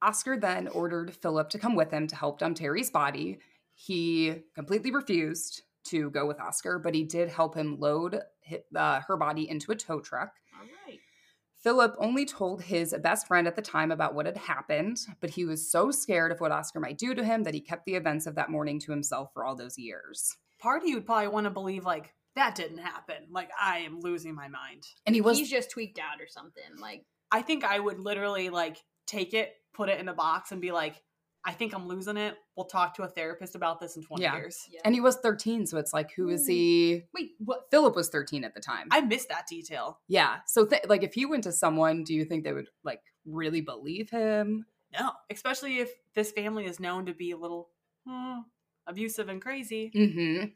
oscar then ordered philip to come with him to help dump terry's body he completely refused to go with oscar but he did help him load uh, her body into a tow truck All right. Philip only told his best friend at the time about what had happened, but he was so scared of what Oscar might do to him that he kept the events of that morning to himself for all those years. Part of you would probably want to believe like that didn't happen. Like I am losing my mind. And he was He's just tweaked out or something. Like I think I would literally like take it, put it in a box, and be like, I think I'm losing it. We'll talk to a therapist about this in 20 yeah. years. Yeah. And he was 13, so it's like, who is hmm. he? Wait, what? Philip was 13 at the time. I missed that detail. Yeah. So, th- like, if he went to someone, do you think they would like really believe him? No, especially if this family is known to be a little hmm, abusive and crazy. Mm-hmm.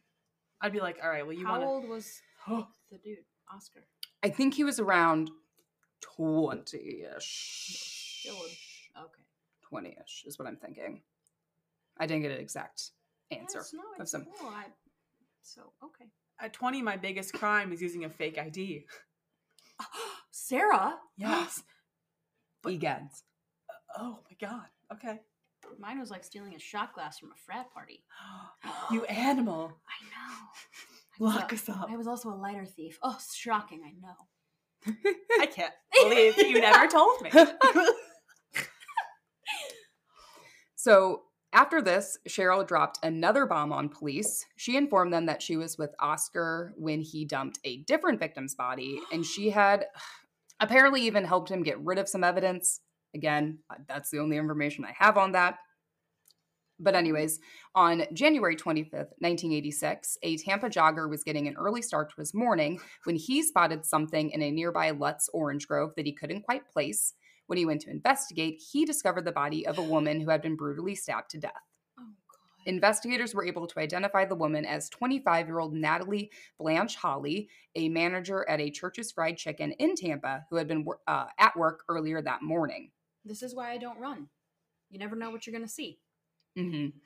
I'd be like, all right, well, you. How wanna- old was oh. the dude, Oscar? I think he was around 20 ish. Okay. 20 ish, is what I'm thinking. I didn't get an exact answer. Of some... Cool. I... So, okay. At 20, my biggest crime is using a fake ID. Sarah? Yes. Begins. Oh, oh my God. Okay. Mine was like stealing a shot glass from a frat party. you animal. I know. Lock us up. I was also a lighter thief. Oh, shocking, I know. I can't believe you never told me. So after this, Cheryl dropped another bomb on police. She informed them that she was with Oscar when he dumped a different victim's body, and she had apparently even helped him get rid of some evidence. Again, that's the only information I have on that. But, anyways, on January 25th, 1986, a Tampa jogger was getting an early start to his morning when he spotted something in a nearby Lutz orange grove that he couldn't quite place. When he went to investigate, he discovered the body of a woman who had been brutally stabbed to death. Oh god. Investigators were able to identify the woman as 25 year old Natalie Blanche Holley, a manager at a Church's Fried Chicken in Tampa who had been uh, at work earlier that morning. This is why I don't run. You never know what you're gonna see. Mm-hmm.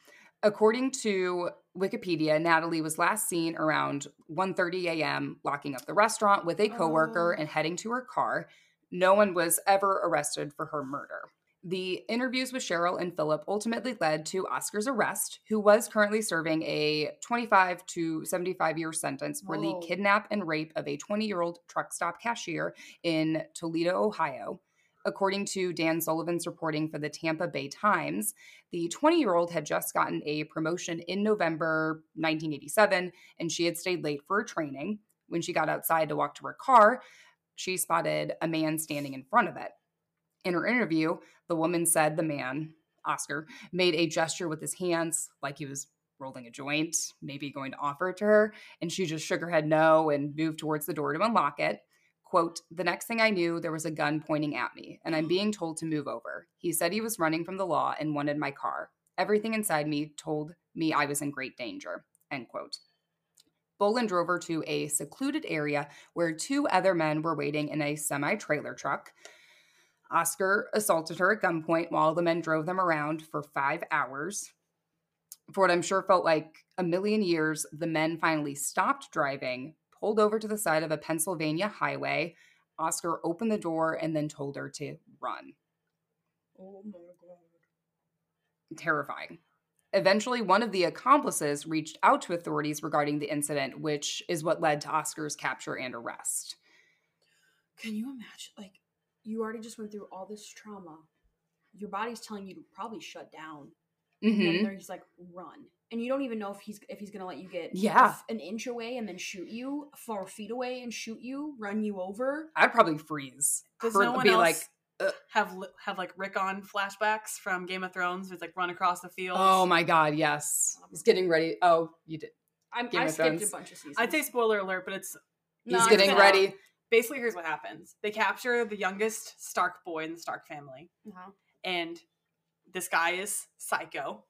According to Wikipedia, Natalie was last seen around 1:30 a.m. locking up the restaurant with a coworker Oh. and heading to her car. No one was ever arrested for her murder. The interviews with Cheryl and Philip ultimately led to Oscar's arrest, who was currently serving a 25 to 75 year sentence for Whoa. the kidnap and rape of a 20 year old truck stop cashier in Toledo, Ohio. According to Dan Sullivan's reporting for the Tampa Bay Times, the 20 year old had just gotten a promotion in November 1987, and she had stayed late for a training. When she got outside to walk to her car, she spotted a man standing in front of it. In her interview, the woman said the man, Oscar, made a gesture with his hands like he was rolling a joint, maybe going to offer it to her, and she just shook her head no and moved towards the door to unlock it. Quote, the next thing I knew, there was a gun pointing at me, and I'm being told to move over. He said he was running from the law and wanted my car. Everything inside me told me I was in great danger. End quote. Bolin drove her to a secluded area where two other men were waiting in a semi trailer truck. Oscar assaulted her at gunpoint while the men drove them around for five hours. For what I'm sure felt like a million years, the men finally stopped driving, pulled over to the side of a Pennsylvania highway. Oscar opened the door and then told her to run. Oh my god. Terrifying. Eventually, one of the accomplices reached out to authorities regarding the incident, which is what led to Oscar's capture and arrest. Can you imagine? Like, you already just went through all this trauma. Your body's telling you to probably shut down. And then hmm they're just like, run. And you don't even know if he's if he's gonna let you get Yeah. an inch away and then shoot you, four feet away and shoot you, run you over. I'd probably freeze. Does For- no one be else like, have li- have like Rickon flashbacks from Game of Thrones? Where it's like run across the field. Oh my god, yes. He's getting ready. Oh, you did. I'm, Game I of skipped Thrones. a bunch of seasons. I'd say spoiler alert, but it's No, He's I getting said- ready. basically here's what happens. They capture the youngest Stark boy in the Stark family, Uh-huh. and this guy is psycho.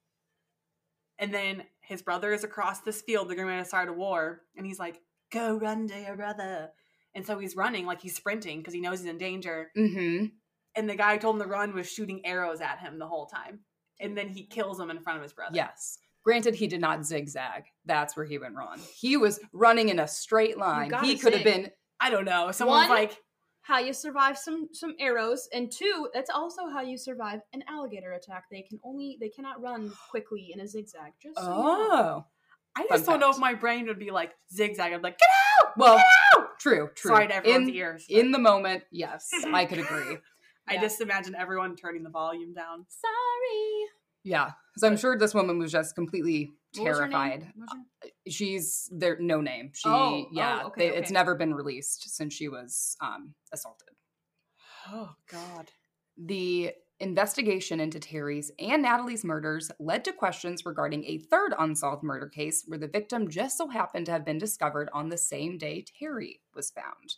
And then his brother is across this field. They're going to start a war, and he's like, "Go run to your brother." And so he's running like he's sprinting because he knows he's in danger. Mm-hmm. And the guy who told him to run was shooting arrows at him the whole time. And then he kills him in front of his brother. Yes. Granted, he did not zigzag. That's where he went wrong. He was running in a straight line. He could have been. I don't know. Someone's One- like, How you survive some some arrows, and two, that's also how you survive an alligator attack. They can only they cannot run quickly in a zigzag. Just so you know. Oh. I Fun just don't know if my brain would be like zigzag. I'd be like, get out! Well, Get out! true, true. Sorry to everyone's in, ears. but in the moment, yes, I could agree. I just imagine everyone turning the volume down. Sorry. Yeah. So I'm sure this woman was just completely What was her name? terrified. What was her- She's there no name. She Oh, oh, yeah, okay, they- it's never been released since she was um assaulted. Oh God. The investigation into Terry's and Natalie's murders led to questions regarding a third unsolved murder case where the victim just so happened to have been discovered on the same day Terry was found.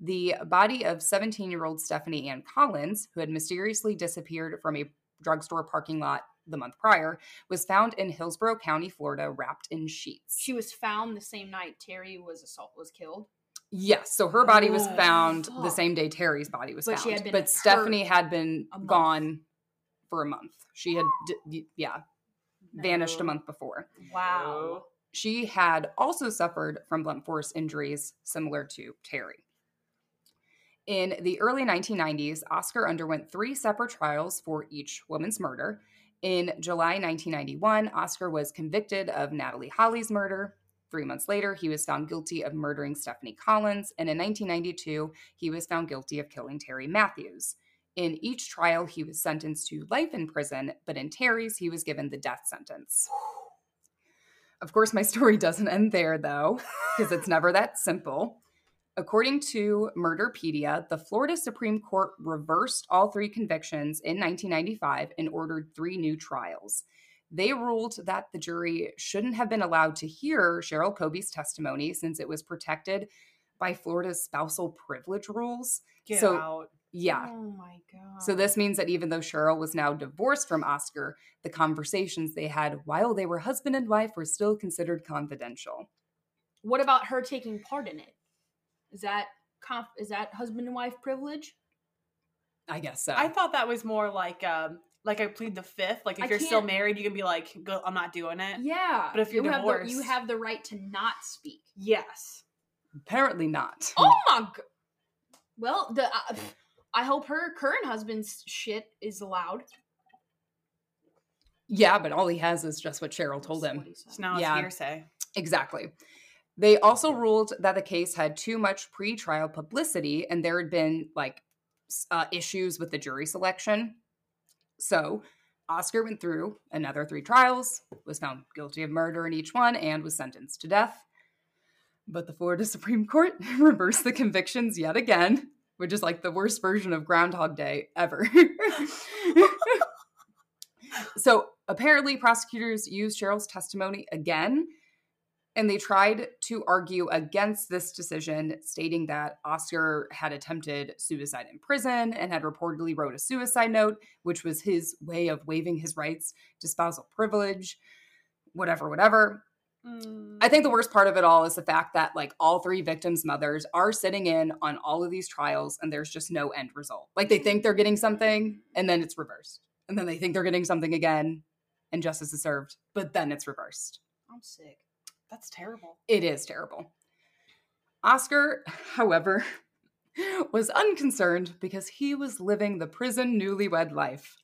The body of 17 year old Stephanie Ann Collins, who had mysteriously disappeared from a drugstore parking lot the month prior, was found in Hillsborough County, Florida, wrapped in sheets. She was found the same night Terry was assault was killed. Yes, so her body was Oh, found the same day Terry's body was But found. she had been but Stephanie had been gone for a month. She had, d- yeah, vanished a month before. Wow. She had also suffered from blunt force injuries similar to Terry. In the early 1990s, Oscar underwent three separate trials for each woman's murder. In July 1991, Oscar was convicted of Natalie Holley's murder. Three months later, he was found guilty of murdering Stephanie Collins. And in 1992, he was found guilty of killing Terry Matthews. In each trial, he was sentenced to life in prison, but in Terry's, he was given the death sentence. Of course, my story doesn't end there, though, because it's never that simple. According to Murderpedia, the Florida Supreme Court reversed all three convictions in 1995 and ordered three new trials. They ruled that the jury shouldn't have been allowed to hear Cheryl Coby's testimony since it was protected by Florida's spousal privilege rules. Get So- out. Yeah. Oh my god. So this means that even though Cheryl was now divorced from Oscar, the conversations they had while they were husband and wife were still considered confidential. What about her taking part in it? Is that conf- is that husband and wife privilege? I guess so. I thought that was more like um like I plead the fifth. Like if I you're still can't- married, you can be like, Go, I'm not doing it. Yeah. But if you're you have the, you have the right to not speak. Yes. Apparently not. Oh my god. Well, the uh, pff, I hope her current husband's shit is allowed. Yeah, but all he has is just what Cheryl told That's him. what he said. So now it's Yeah. hearsay. Exactly. They also ruled that the case had too much pre-trial publicity and there had been like uh, issues with the jury selection. So Oscar went through another three trials, was found guilty of murder in each one, and was sentenced to death. But the Florida Supreme Court reversed the convictions yet again, which is like the worst version of Groundhog Day ever. so apparently, prosecutors used Cheryl's testimony again, and they tried to argue against this decision, stating that Oscar had attempted suicide in prison and had reportedly wrote a suicide note, which was his way of waiving his rights to spousal privilege, whatever, whatever. Mm. I think the worst part of it all is the fact that like all three victims' mothers are sitting in on all of these trials and there's just no end result. Like they think they're getting something and then it's reversed. And then they think they're getting something again and justice is served, but then it's reversed. I'm sick. That's terrible. It is terrible. Oscar, however, was unconcerned because he was living the prison newlywed life.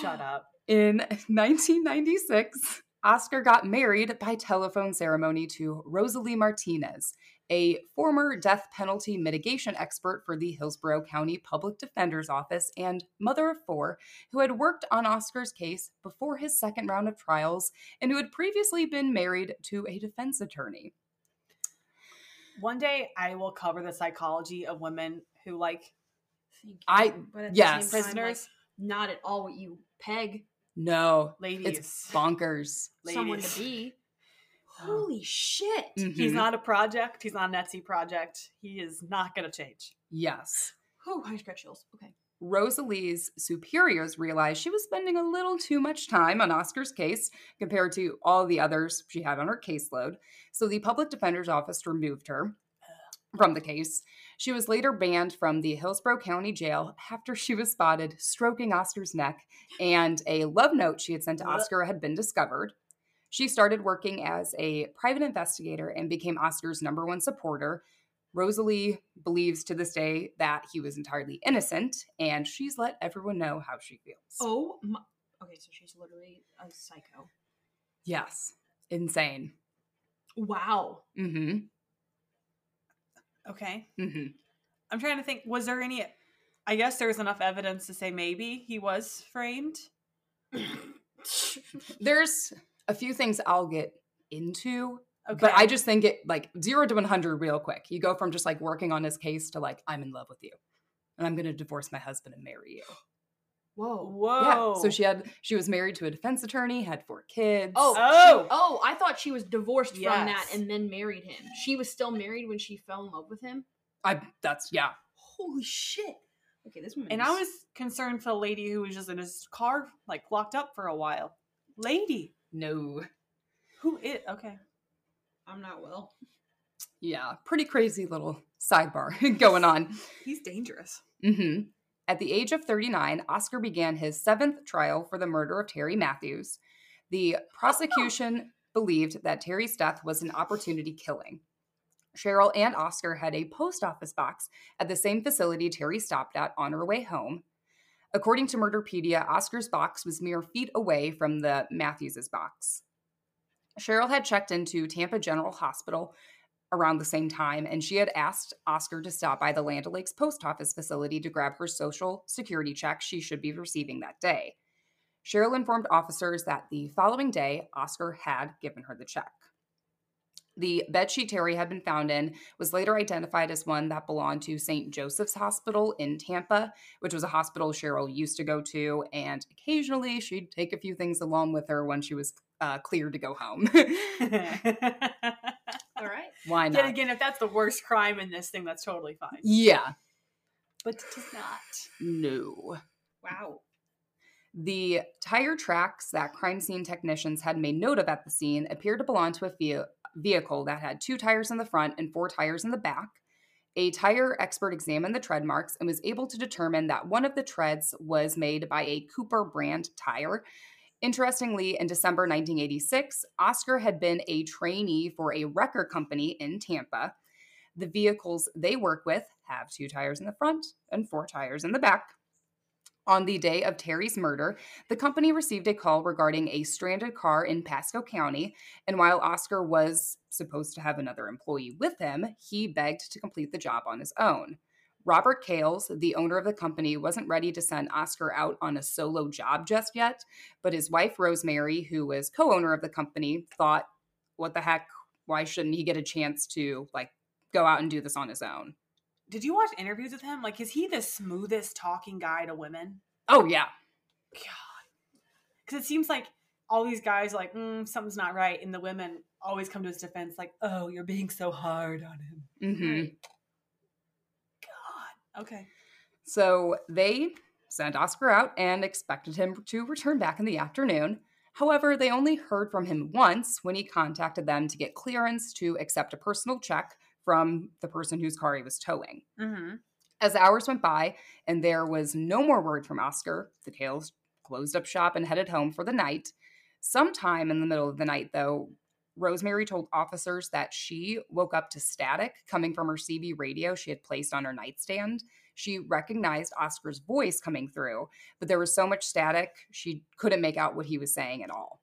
Shut up. In 1996, Oscar got married by telephone ceremony to Rosalie Martinez, a former death penalty mitigation expert for the Hillsborough County Public Defender's Office and mother of four, who had worked on Oscar's case before his second round of trials and who had previously been married to a defense attorney. One day I will cover the psychology of women who like Thank you. I- but at yes. the same time, like, prisoners, not at all what you peg No, ladies. it's bonkers. someone to be. Holy shit! He's Mhm. not a project. He's not an Etsy project. He is not going to change. Yes. Oh, I just got chills. Okay. Rosalie's superiors realized she was spending a little too much time on Oscar's case compared to all the others she had on her caseload. So the public defender's office removed her from the case. She was later banned from the Hillsborough County Jail after she was spotted stroking Oscar's neck, and a love note she had sent to Oscar had been discovered. She started working as a private investigator and became Oscar's number one supporter. Rosalie believes to this day that he was entirely innocent, and she's let everyone know how she feels. Oh my. Okay, so she's literally a psycho. yes. Insane. Wow. Mm hmm. Okay. hmm. Mm hmm. I'm trying to think. Was there any? I guess there's enough evidence to say maybe he was framed. There's a few things I'll get into, Okay. but I just think it like zero to 100 real quick. You go from just like working on his case to like, I'm in love with you and I'm going to divorce my husband and marry you. Whoa. Whoa. Yeah. So she had, she was married to a defense attorney, had four kids. Oh, Oh! she- oh! I thought she was divorced from that and then married him. She was still married when she fell in love with him. I, that's, yeah. Holy shit! Okay, this woman. And I was concerned for the lady who was just in his car, like locked up for a while. Lady, No. who is okay? I'm not well. Yeah. Pretty crazy little sidebar going on. He's dangerous. Mm-hmm. At the age of 39, Oscar began his seventh trial for the murder of Terry Matthews. The prosecution believed that Terry's death was an opportunity killing. Cheryl and Oscar had a post office box at the same facility Terry stopped at on her way home. According to Murderpedia, Oscar's box was mere feet away from the Matthews's box. Cheryl had checked into Tampa General Hospital around the same time, and she had asked Oscar to stop by the Land O'Lakes post office facility to grab her social security check she should be receiving that day. Cheryl informed officers that the following day, Oscar had given her the check. The bedsheet Terry had been found in was later identified as one that belonged to St. Joseph's Hospital in Tampa, which was a hospital Cheryl used to go to, and occasionally she'd take a few things along with her when she was uh, cleared to go home. All right. Why Yet not? again, if that's the worst crime in this thing, that's totally fine. Yeah. But it is not. No. Wow. The tire tracks that crime scene technicians had made note of at the scene appeared to belong to a ve- vehicle that had two tires in the front and four tires in the back. A tire expert examined the tread marks and was able to determine that one of the treads was made by a Cooper brand tire. Interestingly, in December 1986, Oscar had been a trainee for a wrecker company in Tampa. The vehicles they work with have two tires in the front and four tires in the back. On the day of Terry's murder, the company received a call regarding a stranded car in Pasco County, and while Oscar was supposed to have another employee with him, he begged to complete the job on his own. Robert Kales, the owner of the company, wasn't ready to send Oscar out on a solo job just yet, but his wife Rosemary, who was co owner of the company, thought, what the heck? why shouldn't he get a chance to like go out and do this on his own? Did you watch interviews with him? Like, is he the smoothest talking guy to women? Oh yeah. God. Because it seems like all these guys are like, mm, something's not right. And the women always come to his defense, like, oh, you're being so hard on him. hmm God. Okay. So they sent Oscar out and expected him to return back in the afternoon. However, they only heard from him once when he contacted them to get clearance to accept a personal check from the person whose car he was towing. Mm-hmm. As the hours went by and there was no more word from Oscar, the Kales closed up shop and headed home for the night. Sometime in the middle of the night, though, Rosemary told officers that she woke up to static coming from her CB radio she had placed on her nightstand. She recognized Oscar's voice coming through, but there was so much static, she couldn't make out what he was saying at all.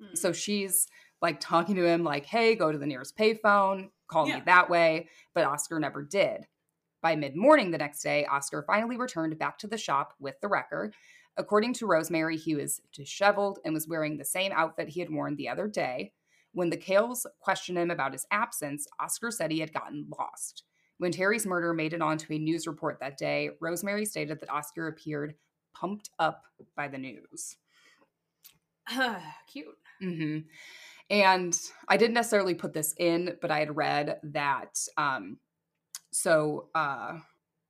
Hmm. So she's like talking to him, like, hey, go to the nearest payphone, call Yeah. me that way. But Oscar never did. By mid morning the next day, Oscar finally returned back to the shop with the wrecker. According to Rosemary, he was disheveled and was wearing the same outfit he had worn the other day. When the Kales questioned him about his absence, Oscar said he had gotten lost. When Terry's murder made it onto a news report that day, Rosemary stated that Oscar appeared pumped up by the news. Cute. hmm And I didn't necessarily put this in, but I had read that. Um, so uh,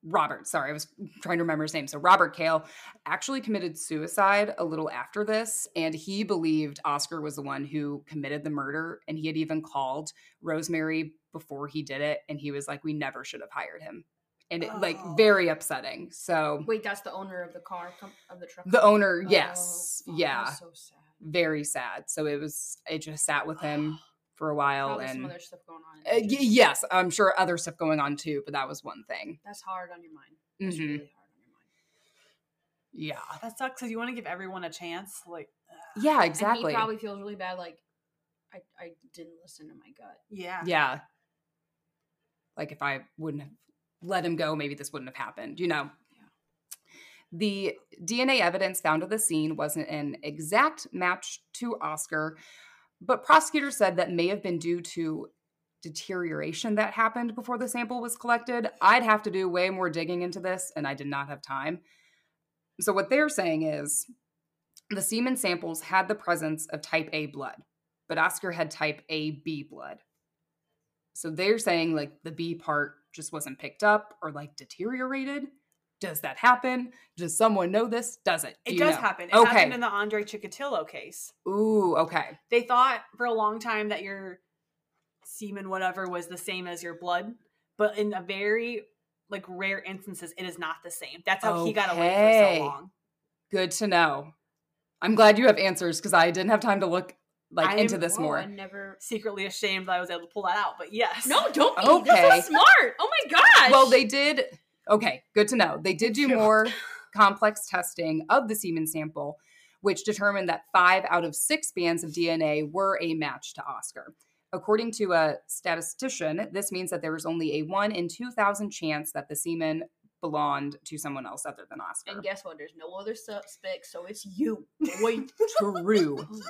Robert, sorry, I was trying to remember his name. So Robert Kale actually committed suicide a little after this, and he believed Oscar was the one who committed the murder, and he had even called Rosemary before he did it, and he was like, "We never should have hired him," and it like Oh. very upsetting. So Wait, that's the owner of the car of the truck. the owner, Oh, yes, fuck, yeah, so sad. Very sad. So it was it just sat with him for a while Probably some and other stuff going on. uh, y- yes, I'm sure other stuff going on too, but that was one thing. That's hard on your mind. That's Mhm. really hard on your mind. Yeah. That sucks because you want to give everyone a chance. Like, ugh. Yeah, And exactly. he probably feels really bad. Like, I, I didn't listen to my gut. yeah. yeah. Like if I wouldn't have let him go, maybe this wouldn't have happened, you know. The DNA evidence found at the scene wasn't an exact match to Oscar, but prosecutors said that may have been due to deterioration that happened before the sample was collected. I'd have to do way more digging into this, and I did not have time. So, what they're saying is the semen samples had the presence of type A blood, but Oscar had type AB blood. So, they're saying like the B part just wasn't picked up or like deteriorated. Does that happen? Does someone know this? Does it? Do It does know? happen. It Okay. happened in the Andre Chikatilo case. Ooh, okay. They thought for a long time that your semen, whatever, was the same as your blood, but in a very like rare instances, it is not the same. That's how he got away for so long. Good to know. I'm glad you have answers because I didn't have time to look like I'm- into this Whoa, more. I'm never. Secretly ashamed that I was able to pull that out, but yes. No, don't be. Okay. That's so smart. Oh my gosh. Well, they did. Okay, good to know. They did do more complex testing of the semen sample, which determined that five out of six bands of DNA were a match to Oscar. According to a statistician, this means that there was only a one in 2,000 chance that the semen belonged to someone else other than Oscar. And guess what? There's no other suspect, so it's you. Wait, True. oh.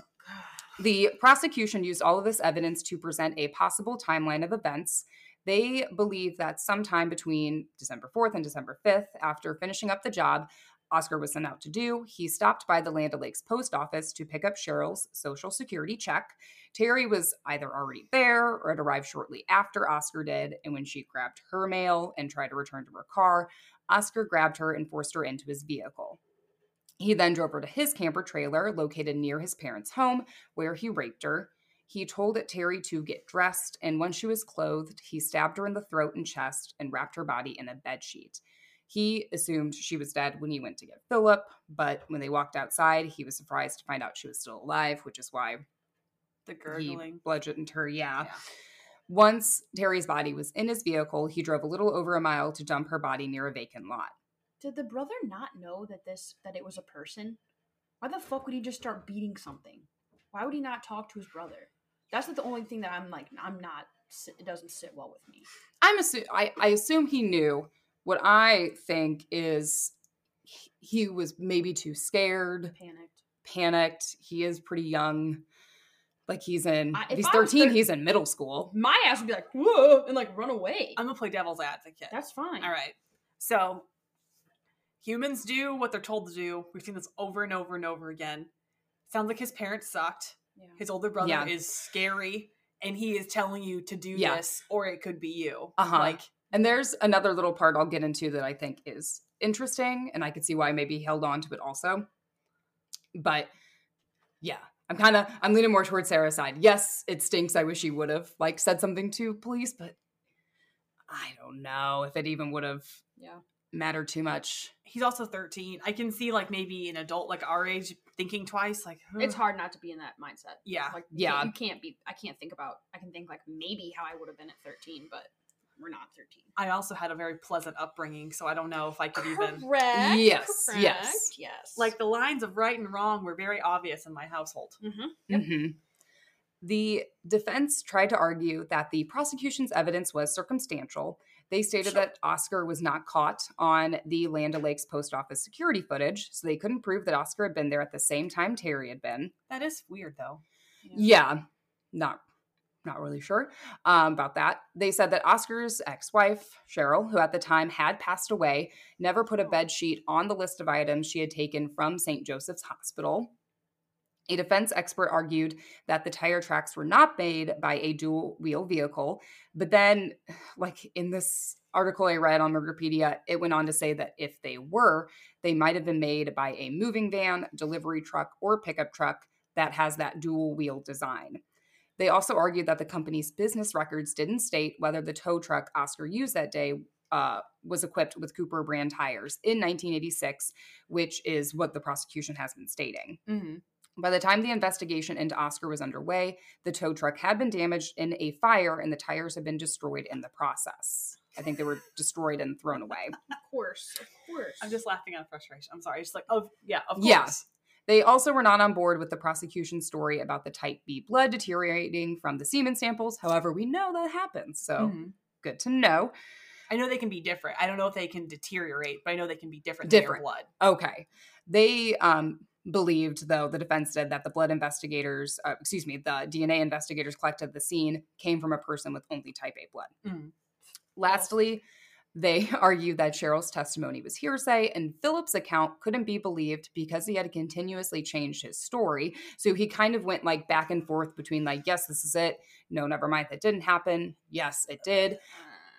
The prosecution used all of this evidence to present a possible timeline of events. They believe that sometime between December 4th and December 5th, after finishing up the job Oscar was sent out to do, he stopped by the Land O'Lakes post office to pick up Cheryl's social security check. Terry was either already there or had arrived shortly after Oscar did, and when she grabbed her mail and tried to return to her car, Oscar grabbed her and forced her into his vehicle. He then drove her to his camper trailer located near his parents' home, where he raped her. He told it Terry to get dressed, and once she was clothed, he stabbed her in the throat and chest and wrapped her body in a bed sheet. He assumed she was dead when he went to get Philip, but when they walked outside, he was surprised to find out she was still alive, which is why The he gurgling. bludgeoned her. Yeah. Yeah. Once Terry's body was in his vehicle, he drove a little over a mile to dump her body near a vacant lot. Did the brother not know that this that it was a person? Why the fuck would he just start beating something? Why would he not talk to his brother? That's not the only thing that I'm like I'm not. It doesn't sit well with me. I'm assu- I, I assume he knew. What I think is he- he was maybe too scared, Panicked. panicked. He is pretty young. Like he's in, I- if if he's 13, thir- he's in middle school. My ass would be like, whoa, and like run away. I'm gonna play devil's advocate. That's fine. All right. So humans do what they're told to do. We've seen this over and over and over again. Sounds like his parents sucked. Yeah. His older brother Yeah. is scary, and he is telling you to do Yeah. this, or it could be you. Uh-huh. Like, And there's another little part I'll get into that I think is interesting, and I could see why maybe he held on to it also. But yeah, I'm kind of I'm leaning more towards Sarah's side. Yes, it stinks. I wish he would have like said something to police, but I don't know if it even would have Yeah. mattered too much. he's also 13. I can see like maybe an adult like our age thinking twice. Like, It's hard not to be in that mindset. Yeah. Like, you Yeah. can't- You can't be, I can't think about, I can think like maybe how I would have been at 13, but we're not 13. I also had a very pleasant upbringing, so I don't know if I could even. Correct. Yes, correct, yes. Yes. Like the lines of right and wrong were very obvious in my household. hmm Yep. Mhm. The defense tried to argue that the prosecution's evidence was circumstantial. They stated Sure. that Oscar was not caught on the Land O'Lakes post office security footage, so they couldn't prove that Oscar had been there at the same time Terry had been. That is weird though. Yeah, not not really sure um, about that. They said that Oscar's ex-wife Cheryl, who at the time had passed away, never put a bed sheet on the list of items she had taken from St. Joseph's Hospital. A defense expert argued that the tire tracks were not made by a dual wheel vehicle, but then, like in this article I read on Murderpedia, it went on to say that if they were, they might have been made by a moving van, delivery truck, or pickup truck that has that dual wheel design. They also argued that the company's business records didn't state whether the tow truck Oscar used that day uh, was equipped with Cooper brand tires in 1986, which is what the prosecution has been stating. Mm-hmm. By the time the investigation into Oscar was underway, the tow truck had been damaged in a fire and the tires had been destroyed in the process. I think they were destroyed and thrown away. Of course. Of course. I'm just laughing out of frustration. I'm sorry. Just like, oh yeah, of course. Yeah. They also were not on board with the prosecution's story about the type B blood deteriorating from the semen samples. However, we know that happens, so Mhm. good to know. I know they can be different. I don't know if they can deteriorate, but I know they can be different. than your Different. blood. Okay. They um, believed, though, the defense did that the blood investigators, uh, excuse me, the DNA investigators collected at the scene came from a person with only type A blood. Mhm. Lastly, they argued that Cheryl's testimony was hearsay and Philip's account couldn't be believed because he had continuously changed his story. So he kind of went like back and forth between like, yes, this is it. No, never mind, that didn't happen. Yes, it did.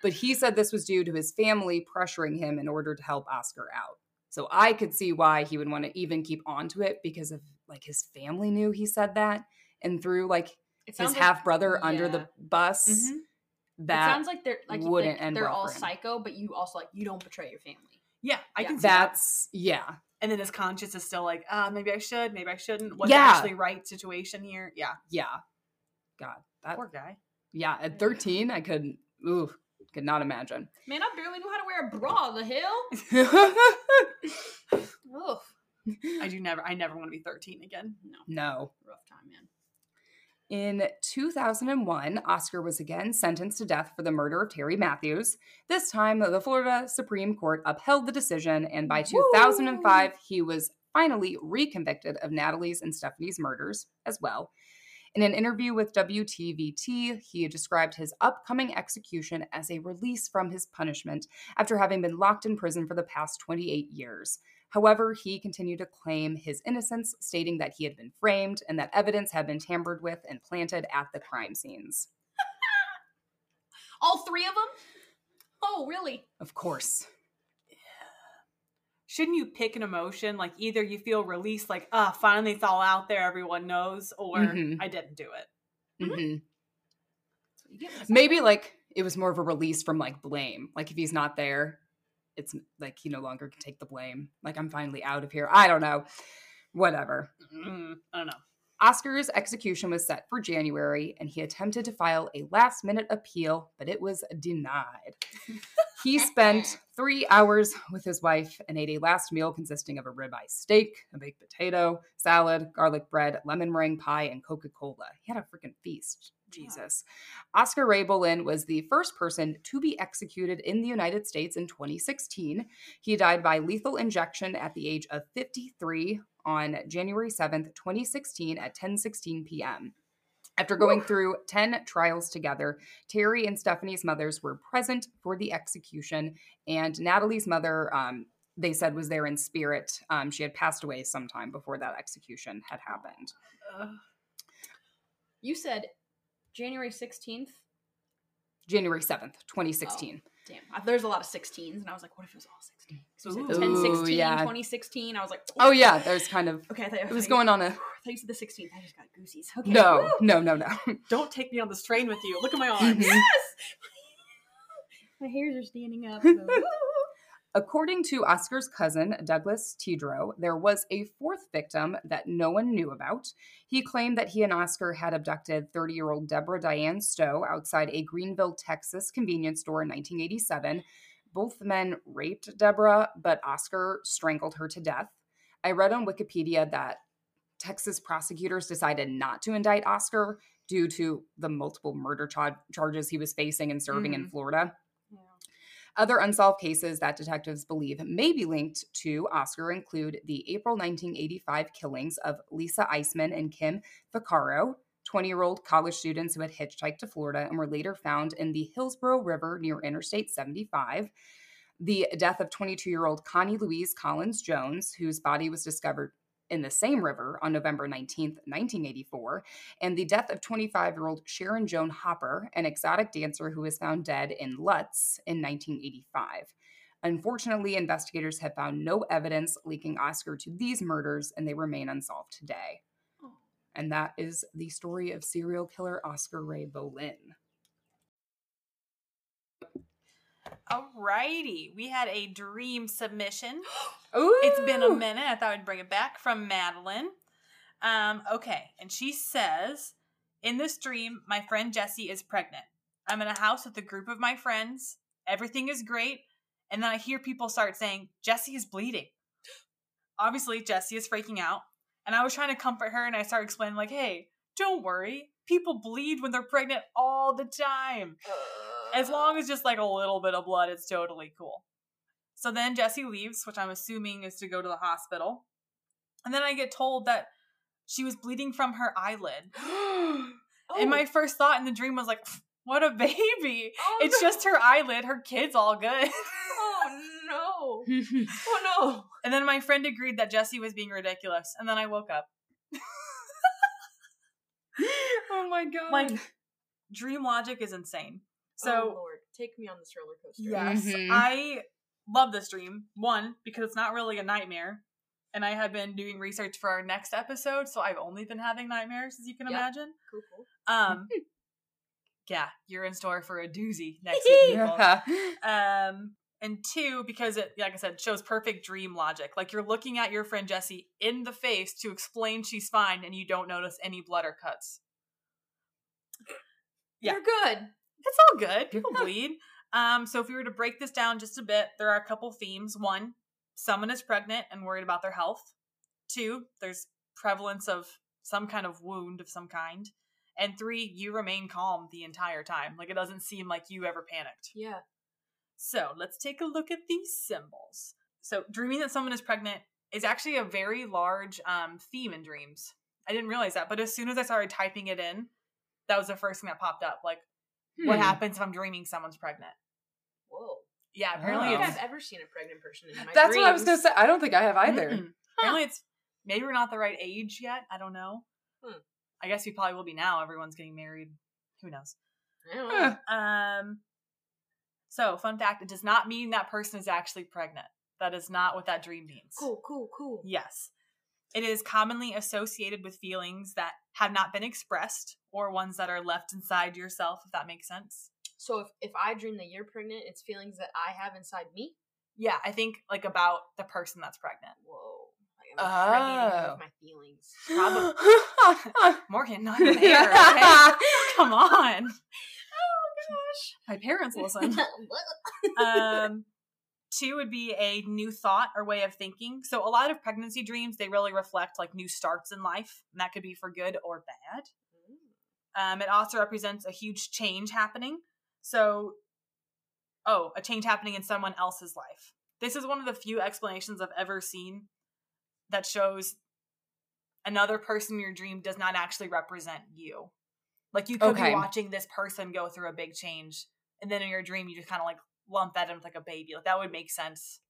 But he said this was due to his family pressuring him in order to help Oscar out. So I could see why he would want to even keep on to it because of like his family knew he said that and threw like his like- half brother under the bus. Mhm. It sounds like they're like, wouldn't like end they're well all for him. psycho, but you also like you don't betray your family. Yeah, I Yeah. can see that. that's yeah. And then his conscience is still like, ah, maybe I should, maybe I shouldn't. What's Yeah. actually right situation here? Yeah. Yeah. God. That Poor guy. yeah, at 13 I couldn't ooh, could not imagine. Man, I barely knew how to wear a bra. The hell? Ugh. I do never. I never want to be 13 again. No, no. rough time, man. In 2001, Oscar was again sentenced to death for the murder of Terry Matthews. This time, the Florida Supreme Court upheld the decision, and by 2005, he was finally reconvicted of Natalie's and Stephanie's murders as well. In an interview with WTVT, he described his upcoming execution as a release from his punishment after having been locked in prison for the past 28 years. However, he continued to claim his innocence, stating that he had been framed and that evidence had been tampered with and planted at the crime scenes. All three of them? Oh, really? Of course. Shouldn't you pick an emotion? Like either you feel released, like, ah, finally it's all out there, everyone knows, or Mhm. I didn't do it. hmm That's what you get when it's Maybe like it was more of a release from like blame. Like if he's not there, it's like he no longer can take the blame. Like I'm finally out of here. I don't know. Whatever. Mm, I don't know. Oscar's execution was set for January, and he attempted to file a last minute appeal, but it was denied. he spent three hours with his wife and ate a last meal consisting of a ribeye steak, a baked potato, salad, garlic bread, lemon meringue pie, and Coca Cola. He had a freaking feast. Jesus. Oscar Ray Bolin was the first person to be executed in the United States in 2016. He died by lethal injection at the age of 53 on January 7th, 2016 at 10:16 p.m. After going through 10 trials together, Terry and Stephanie's mothers were present for the execution, and Natalie's mother, um, they said, was there in spirit. Um, she had passed away sometime before that execution had happened. You said January 16th. January 7th, 2016. Damn. There's a lot of 16s, and I was like, what if it was all 16? So you Ooh. said 10, 16, yeah. 2016. I was like, Oh, yeah, there's kind of, Okay, I thought, it was I going on a, I thought you said the 16th. I just got goosies. Okay. no, Woo! no, no, no. Don't take me on this train with you. Look at my arms. Mhm. Yes! My hairs are standing up. so- According to Oscar's cousin, Douglas Tidrow, there was a fourth victim that no one knew about. He claimed that he and Oscar had abducted 30 year old Deborah Diane Stowe outside a Greenville, Texas convenience store in 1987. Both men raped Deborah, but Oscar strangled her to death. I read on Wikipedia that Texas prosecutors decided not to indict Oscar due to the multiple murder cha- charges he was facing and serving in Mhm. Florida. Yeah. Other unsolved cases that detectives believe may be linked to Oscar include the April 1985 killings of Lisa Eisman and Kim Vaccaro, 20 year old college students who had hitchhiked to Florida and were later found in the Hillsborough River near Interstate 75. The death of 22 year old Connie Louise Collins Jones, whose body was discovered in the same river on November 19th, 1984, and the death of 25 year old Sharon Joan Hopper, an exotic dancer who was found dead in Lutz in 1985. Unfortunately, investigators have found no evidence linking Oscar to these murders, and they remain unsolved today. And that is the story of serial killer Oscar Ray Bolin. Alrighty. We had a dream submission. Ooh, It's been a minute. I thought I'd bring it back from Madeline. Um, okay. And she says, In this dream, my friend Jessie is pregnant. I'm in a house with a group of my friends. Everything is great. And then I hear people start saying, Jessie is bleeding. Obviously, Jessie is freaking out. And I was trying to comfort her and I started explaining, like, hey, don't worry. People bleed when they're pregnant all the time. As long as just like a little bit of blood, it's totally cool. So then Jesse leaves, which I'm assuming is to go to the hospital. And then I get told that she was bleeding from her eyelid. And my oh. first thought in the dream was like, what a baby. Oh, It's no. just her eyelid. Her kid's all good. Oh no! And then my friend agreed that Jesse was being ridiculous. And then I woke up. oh my god. Like, dream logic is insane. So, oh, Lord, take me on this roller coaster. Yes. Mhm. I love this dream. One, because it's not really a nightmare. And I have been doing research for our next episode, so I've only been having nightmares, as you can Yep. imagine. Cool, cool. Um Yeah, you're in store for a doozy next week. Yeah. Um and two, because it like I said, shows perfect dream logic. Like you're looking at your friend jesse in the face to explain she's fine and you don't notice any blood or cuts. Yeah. You're good. It's all good. People bleed. Um, so if we were to break this down just a bit, there are a couple themes. One, someone is pregnant and worried about their health. Two, there's prevalence of some kind of wound of some kind. And three, you remain calm the entire time. Like it doesn't seem like you ever panicked. Yeah. So let's take a look at these symbols. So dreaming that someone is pregnant is actually a very large um, theme in dreams. I didn't realize that, but as soon as I started typing it in, that was the first thing that popped up. Like, what Hmm. happens if I'm dreaming someone's pregnant? Whoa. Yeah, apparently Oh. it's I've ever seen a pregnant person in my life. That's what I was gonna say. I don't think I have either. Mm-mm. Apparently it's maybe we're not the right age yet. I don't know. Hmm. I guess we probably will be now. Everyone's getting married. Who knows? I don't know. Huh. Um. So, fun fact: it does not mean that person is actually pregnant. That is not what that dream means. Cool, cool, cool. Yes. It is commonly associated with feelings that have not been expressed or ones that are left inside yourself, if that makes sense. So if, if I dream that you're pregnant, it's feelings that I have inside me? Yeah, I think like about the person that's pregnant. Whoa. Like Oh. my feelings. Probably. Morgan, not an air, okay? Come on. Gosh. My parents listen. um two would be a new thought or way of thinking. So a lot of pregnancy dreams they really reflect like new starts in life and that could be for good or bad. Um it also represents a huge change happening. So oh a change happening in someone else's life. This is one of the few explanations i've ever seen that shows another person in your dream does not actually represent you Like you could Okay. be watching this person go through a big change, and then in your dream you just kind of like lump that in with like a baby. Like that would make sense.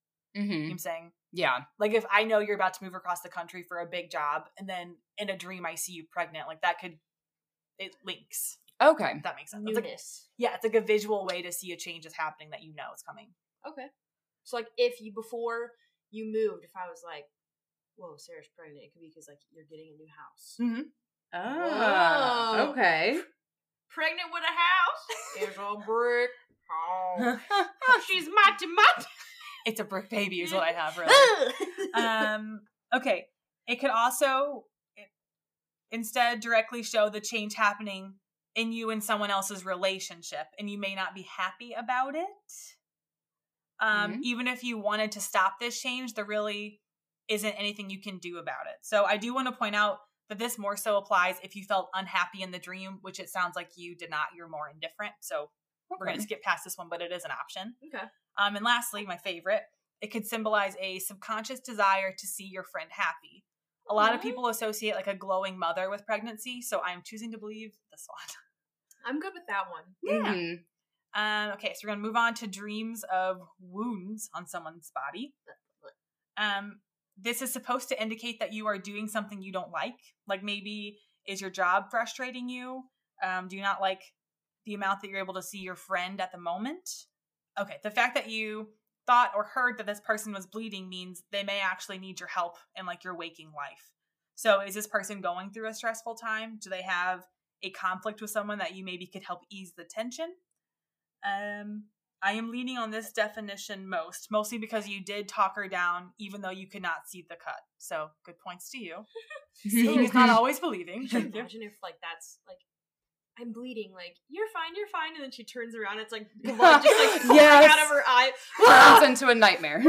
You know hmm what I'm saying? Yeah. Like if I know you're about to move across the country for a big job, and then in a dream I see you pregnant, like that could it links. Okay. That makes sense. It's like, yeah, it's like a visual way to see a change is happening that you know is coming. Okay. So like if you before you moved, if I was like, "Whoa, Sarah's pregnant," it could be because like you're getting a new house. Mm-hmm. Ah, Whoa. okay. Pregnant with a house. It's a brick house. She's my tomato. it's a brick baby, is what I have really. um okay it could also it, instead directly show the change happening in you and someone else's relationship and you may not be happy about it um Mhm. even if you wanted to stop this change there really isn't anything you can do about it so i do want to point out that this more so applies if you felt unhappy in the dream which it sounds like you did not you're more indifferent so we're going to skip past this one but it is an option okay. um, and lastly, my favorite, it could symbolize a subconscious desire to see your friend happy. A lot of people associate like a glowing mother with pregnancy, so I'm choosing to believe this one. I'm good with that one. Yeah. Mhm. Um, okay, so we're gonna move on to dreams of wounds on someone's body. Um, this is supposed to indicate that you are doing something you don't like. Like maybe is your job frustrating you? Um, do you not like the amount that you're able to see your friend at the moment? Okay, the fact that you thought or heard that this person was bleeding means they may actually need your help in like your waking life. So is this person going through a stressful time? Do they have a conflict with someone that you maybe could help ease the tension? Um, I am leaning on this definition most, mostly because you did talk her down, even though you could not see the cut. So good points to you. Seeing is not always believing. Thank you. Imagine if like that's like I'm bleeding, like, you're fine, you're fine, and then she turns around, it's like blood just like pouring Yes. out of her eye. Turns into a nightmare.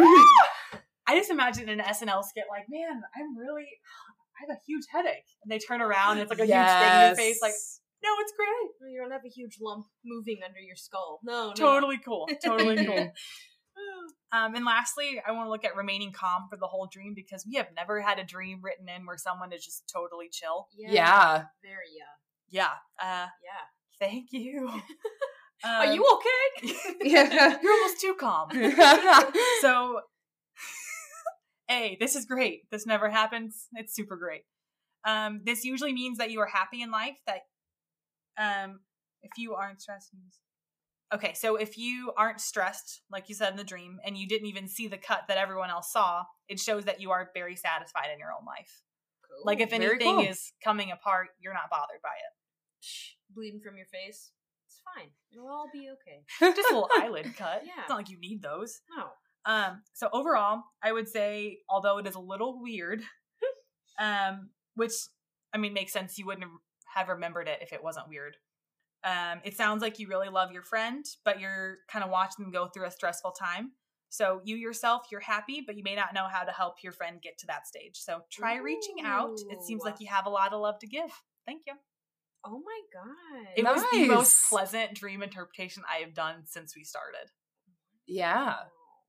I just imagine an SNL skit like, man, I'm really, I have a huge headache. And they turn around and it's like a huge thing in your face, like, no, it's great. You don't have a huge lump moving under your skull. No, no. Totally cool. Totally cool. Um, and lastly, I want to look at remaining calm for the whole dream because we have never had a dream written in where someone is just totally chill. Yeah. yeah. Very yeah. Yeah. Uh, Yeah. thank you. Are Um, you okay? Yeah. You're almost too calm. so, A, this is great. This never happens. It's super great. Um, this usually means that you are happy in life. That um, if you aren't stressed, okay. So if you aren't stressed, like you said in the dream, and you didn't even see the cut that everyone else saw, it shows that you are very satisfied in your own life. Like if Very anything cool. is coming apart, you're not bothered by it. Bleeding from your face. It's fine. It'll all be okay. Just a little eyelid cut. Yeah. It's not like you need those. No. Um, so overall, I would say, although it is a little weird, um, which I mean makes sense, you wouldn't have remembered it if it wasn't weird. Um, it sounds like you really love your friend, but you're kind of watching them go through a stressful time. So you yourself, you're happy, but you may not know how to help your friend get to that stage. So try reaching out. It seems like you have a lot of love to give. Thank you. Oh my god. It was the most pleasant dream interpretation I have done since we started. Yeah.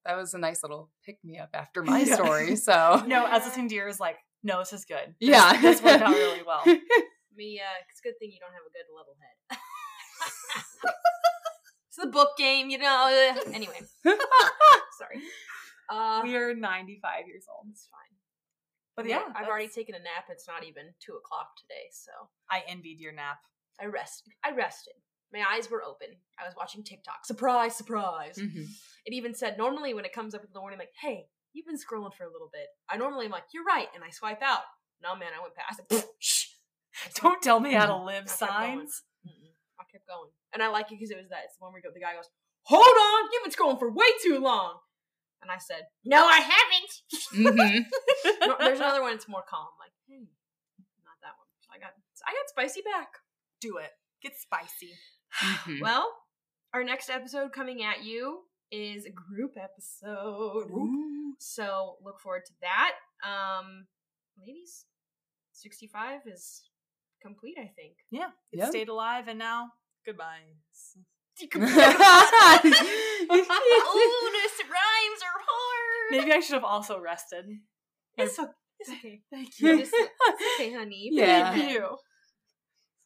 That was a nice little pick me up after my Yeah. story. So No, as listening to yours, like, no, this is good. yeah. This worked out really well. Me, uh, it's a good thing you don't have a good level head. it's the book game, you know. Anyway, sorry. Uh, we are 95 years old. it's fine. But Yeah, yeah, I've already taken a nap. It's not even two o'clock today, so I envied your nap. I rested. I rested. My eyes were open. I was watching TikTok. Surprise, surprise. Mhm. It even said normally when it comes up in the morning, like, "Hey, you've been scrolling for a little bit." I normally am like, "You're right," and I swipe out. No, man, I went past. Don't tell me how to live I signs. I kept going, and I like it because it was that. It's the one where the guy goes, "Hold on, you've been scrolling for way too long," and I said, "No, I haven't." Mhm. No, there's another one. It's more calm. Like, hey, not that one. So I got, I got spicy back. Do it. Get spicy. Mhm. Well, our next episode coming at you is a group episode. Ooh. So look forward to that. Um, ladies, 65 is complete, I think. Yeah. It Yep. stayed alive and now goodbye. oh, this rhymes are hard. Maybe I should have also rested. It's, o- it's okay. Thank you. it's okay, honey. Yeah. Thank you.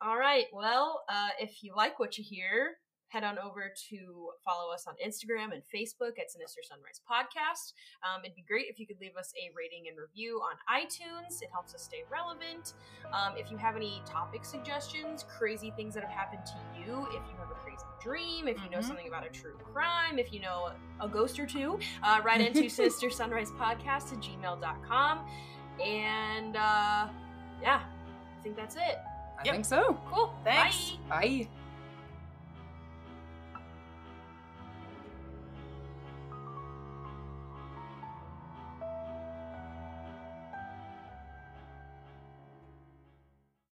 All right. Well, uh, if you like what you hear, head on over to follow us on Instagram and Facebook at Sinister Sunrise Podcast. Um, it'd be great if you could leave us a rating and review on iTunes. It helps us stay relevant. Um, if you have any topic suggestions, crazy things that have happened to you, if you have a crazy dream, if you know Mhm. something about a true crime, if you know a ghost or two, uh, write into Sinister Sunrise Podcast at gmail.com. And uh, yeah, I think that's it. I Yep. think so. Cool. Thanks. Bye. Bye.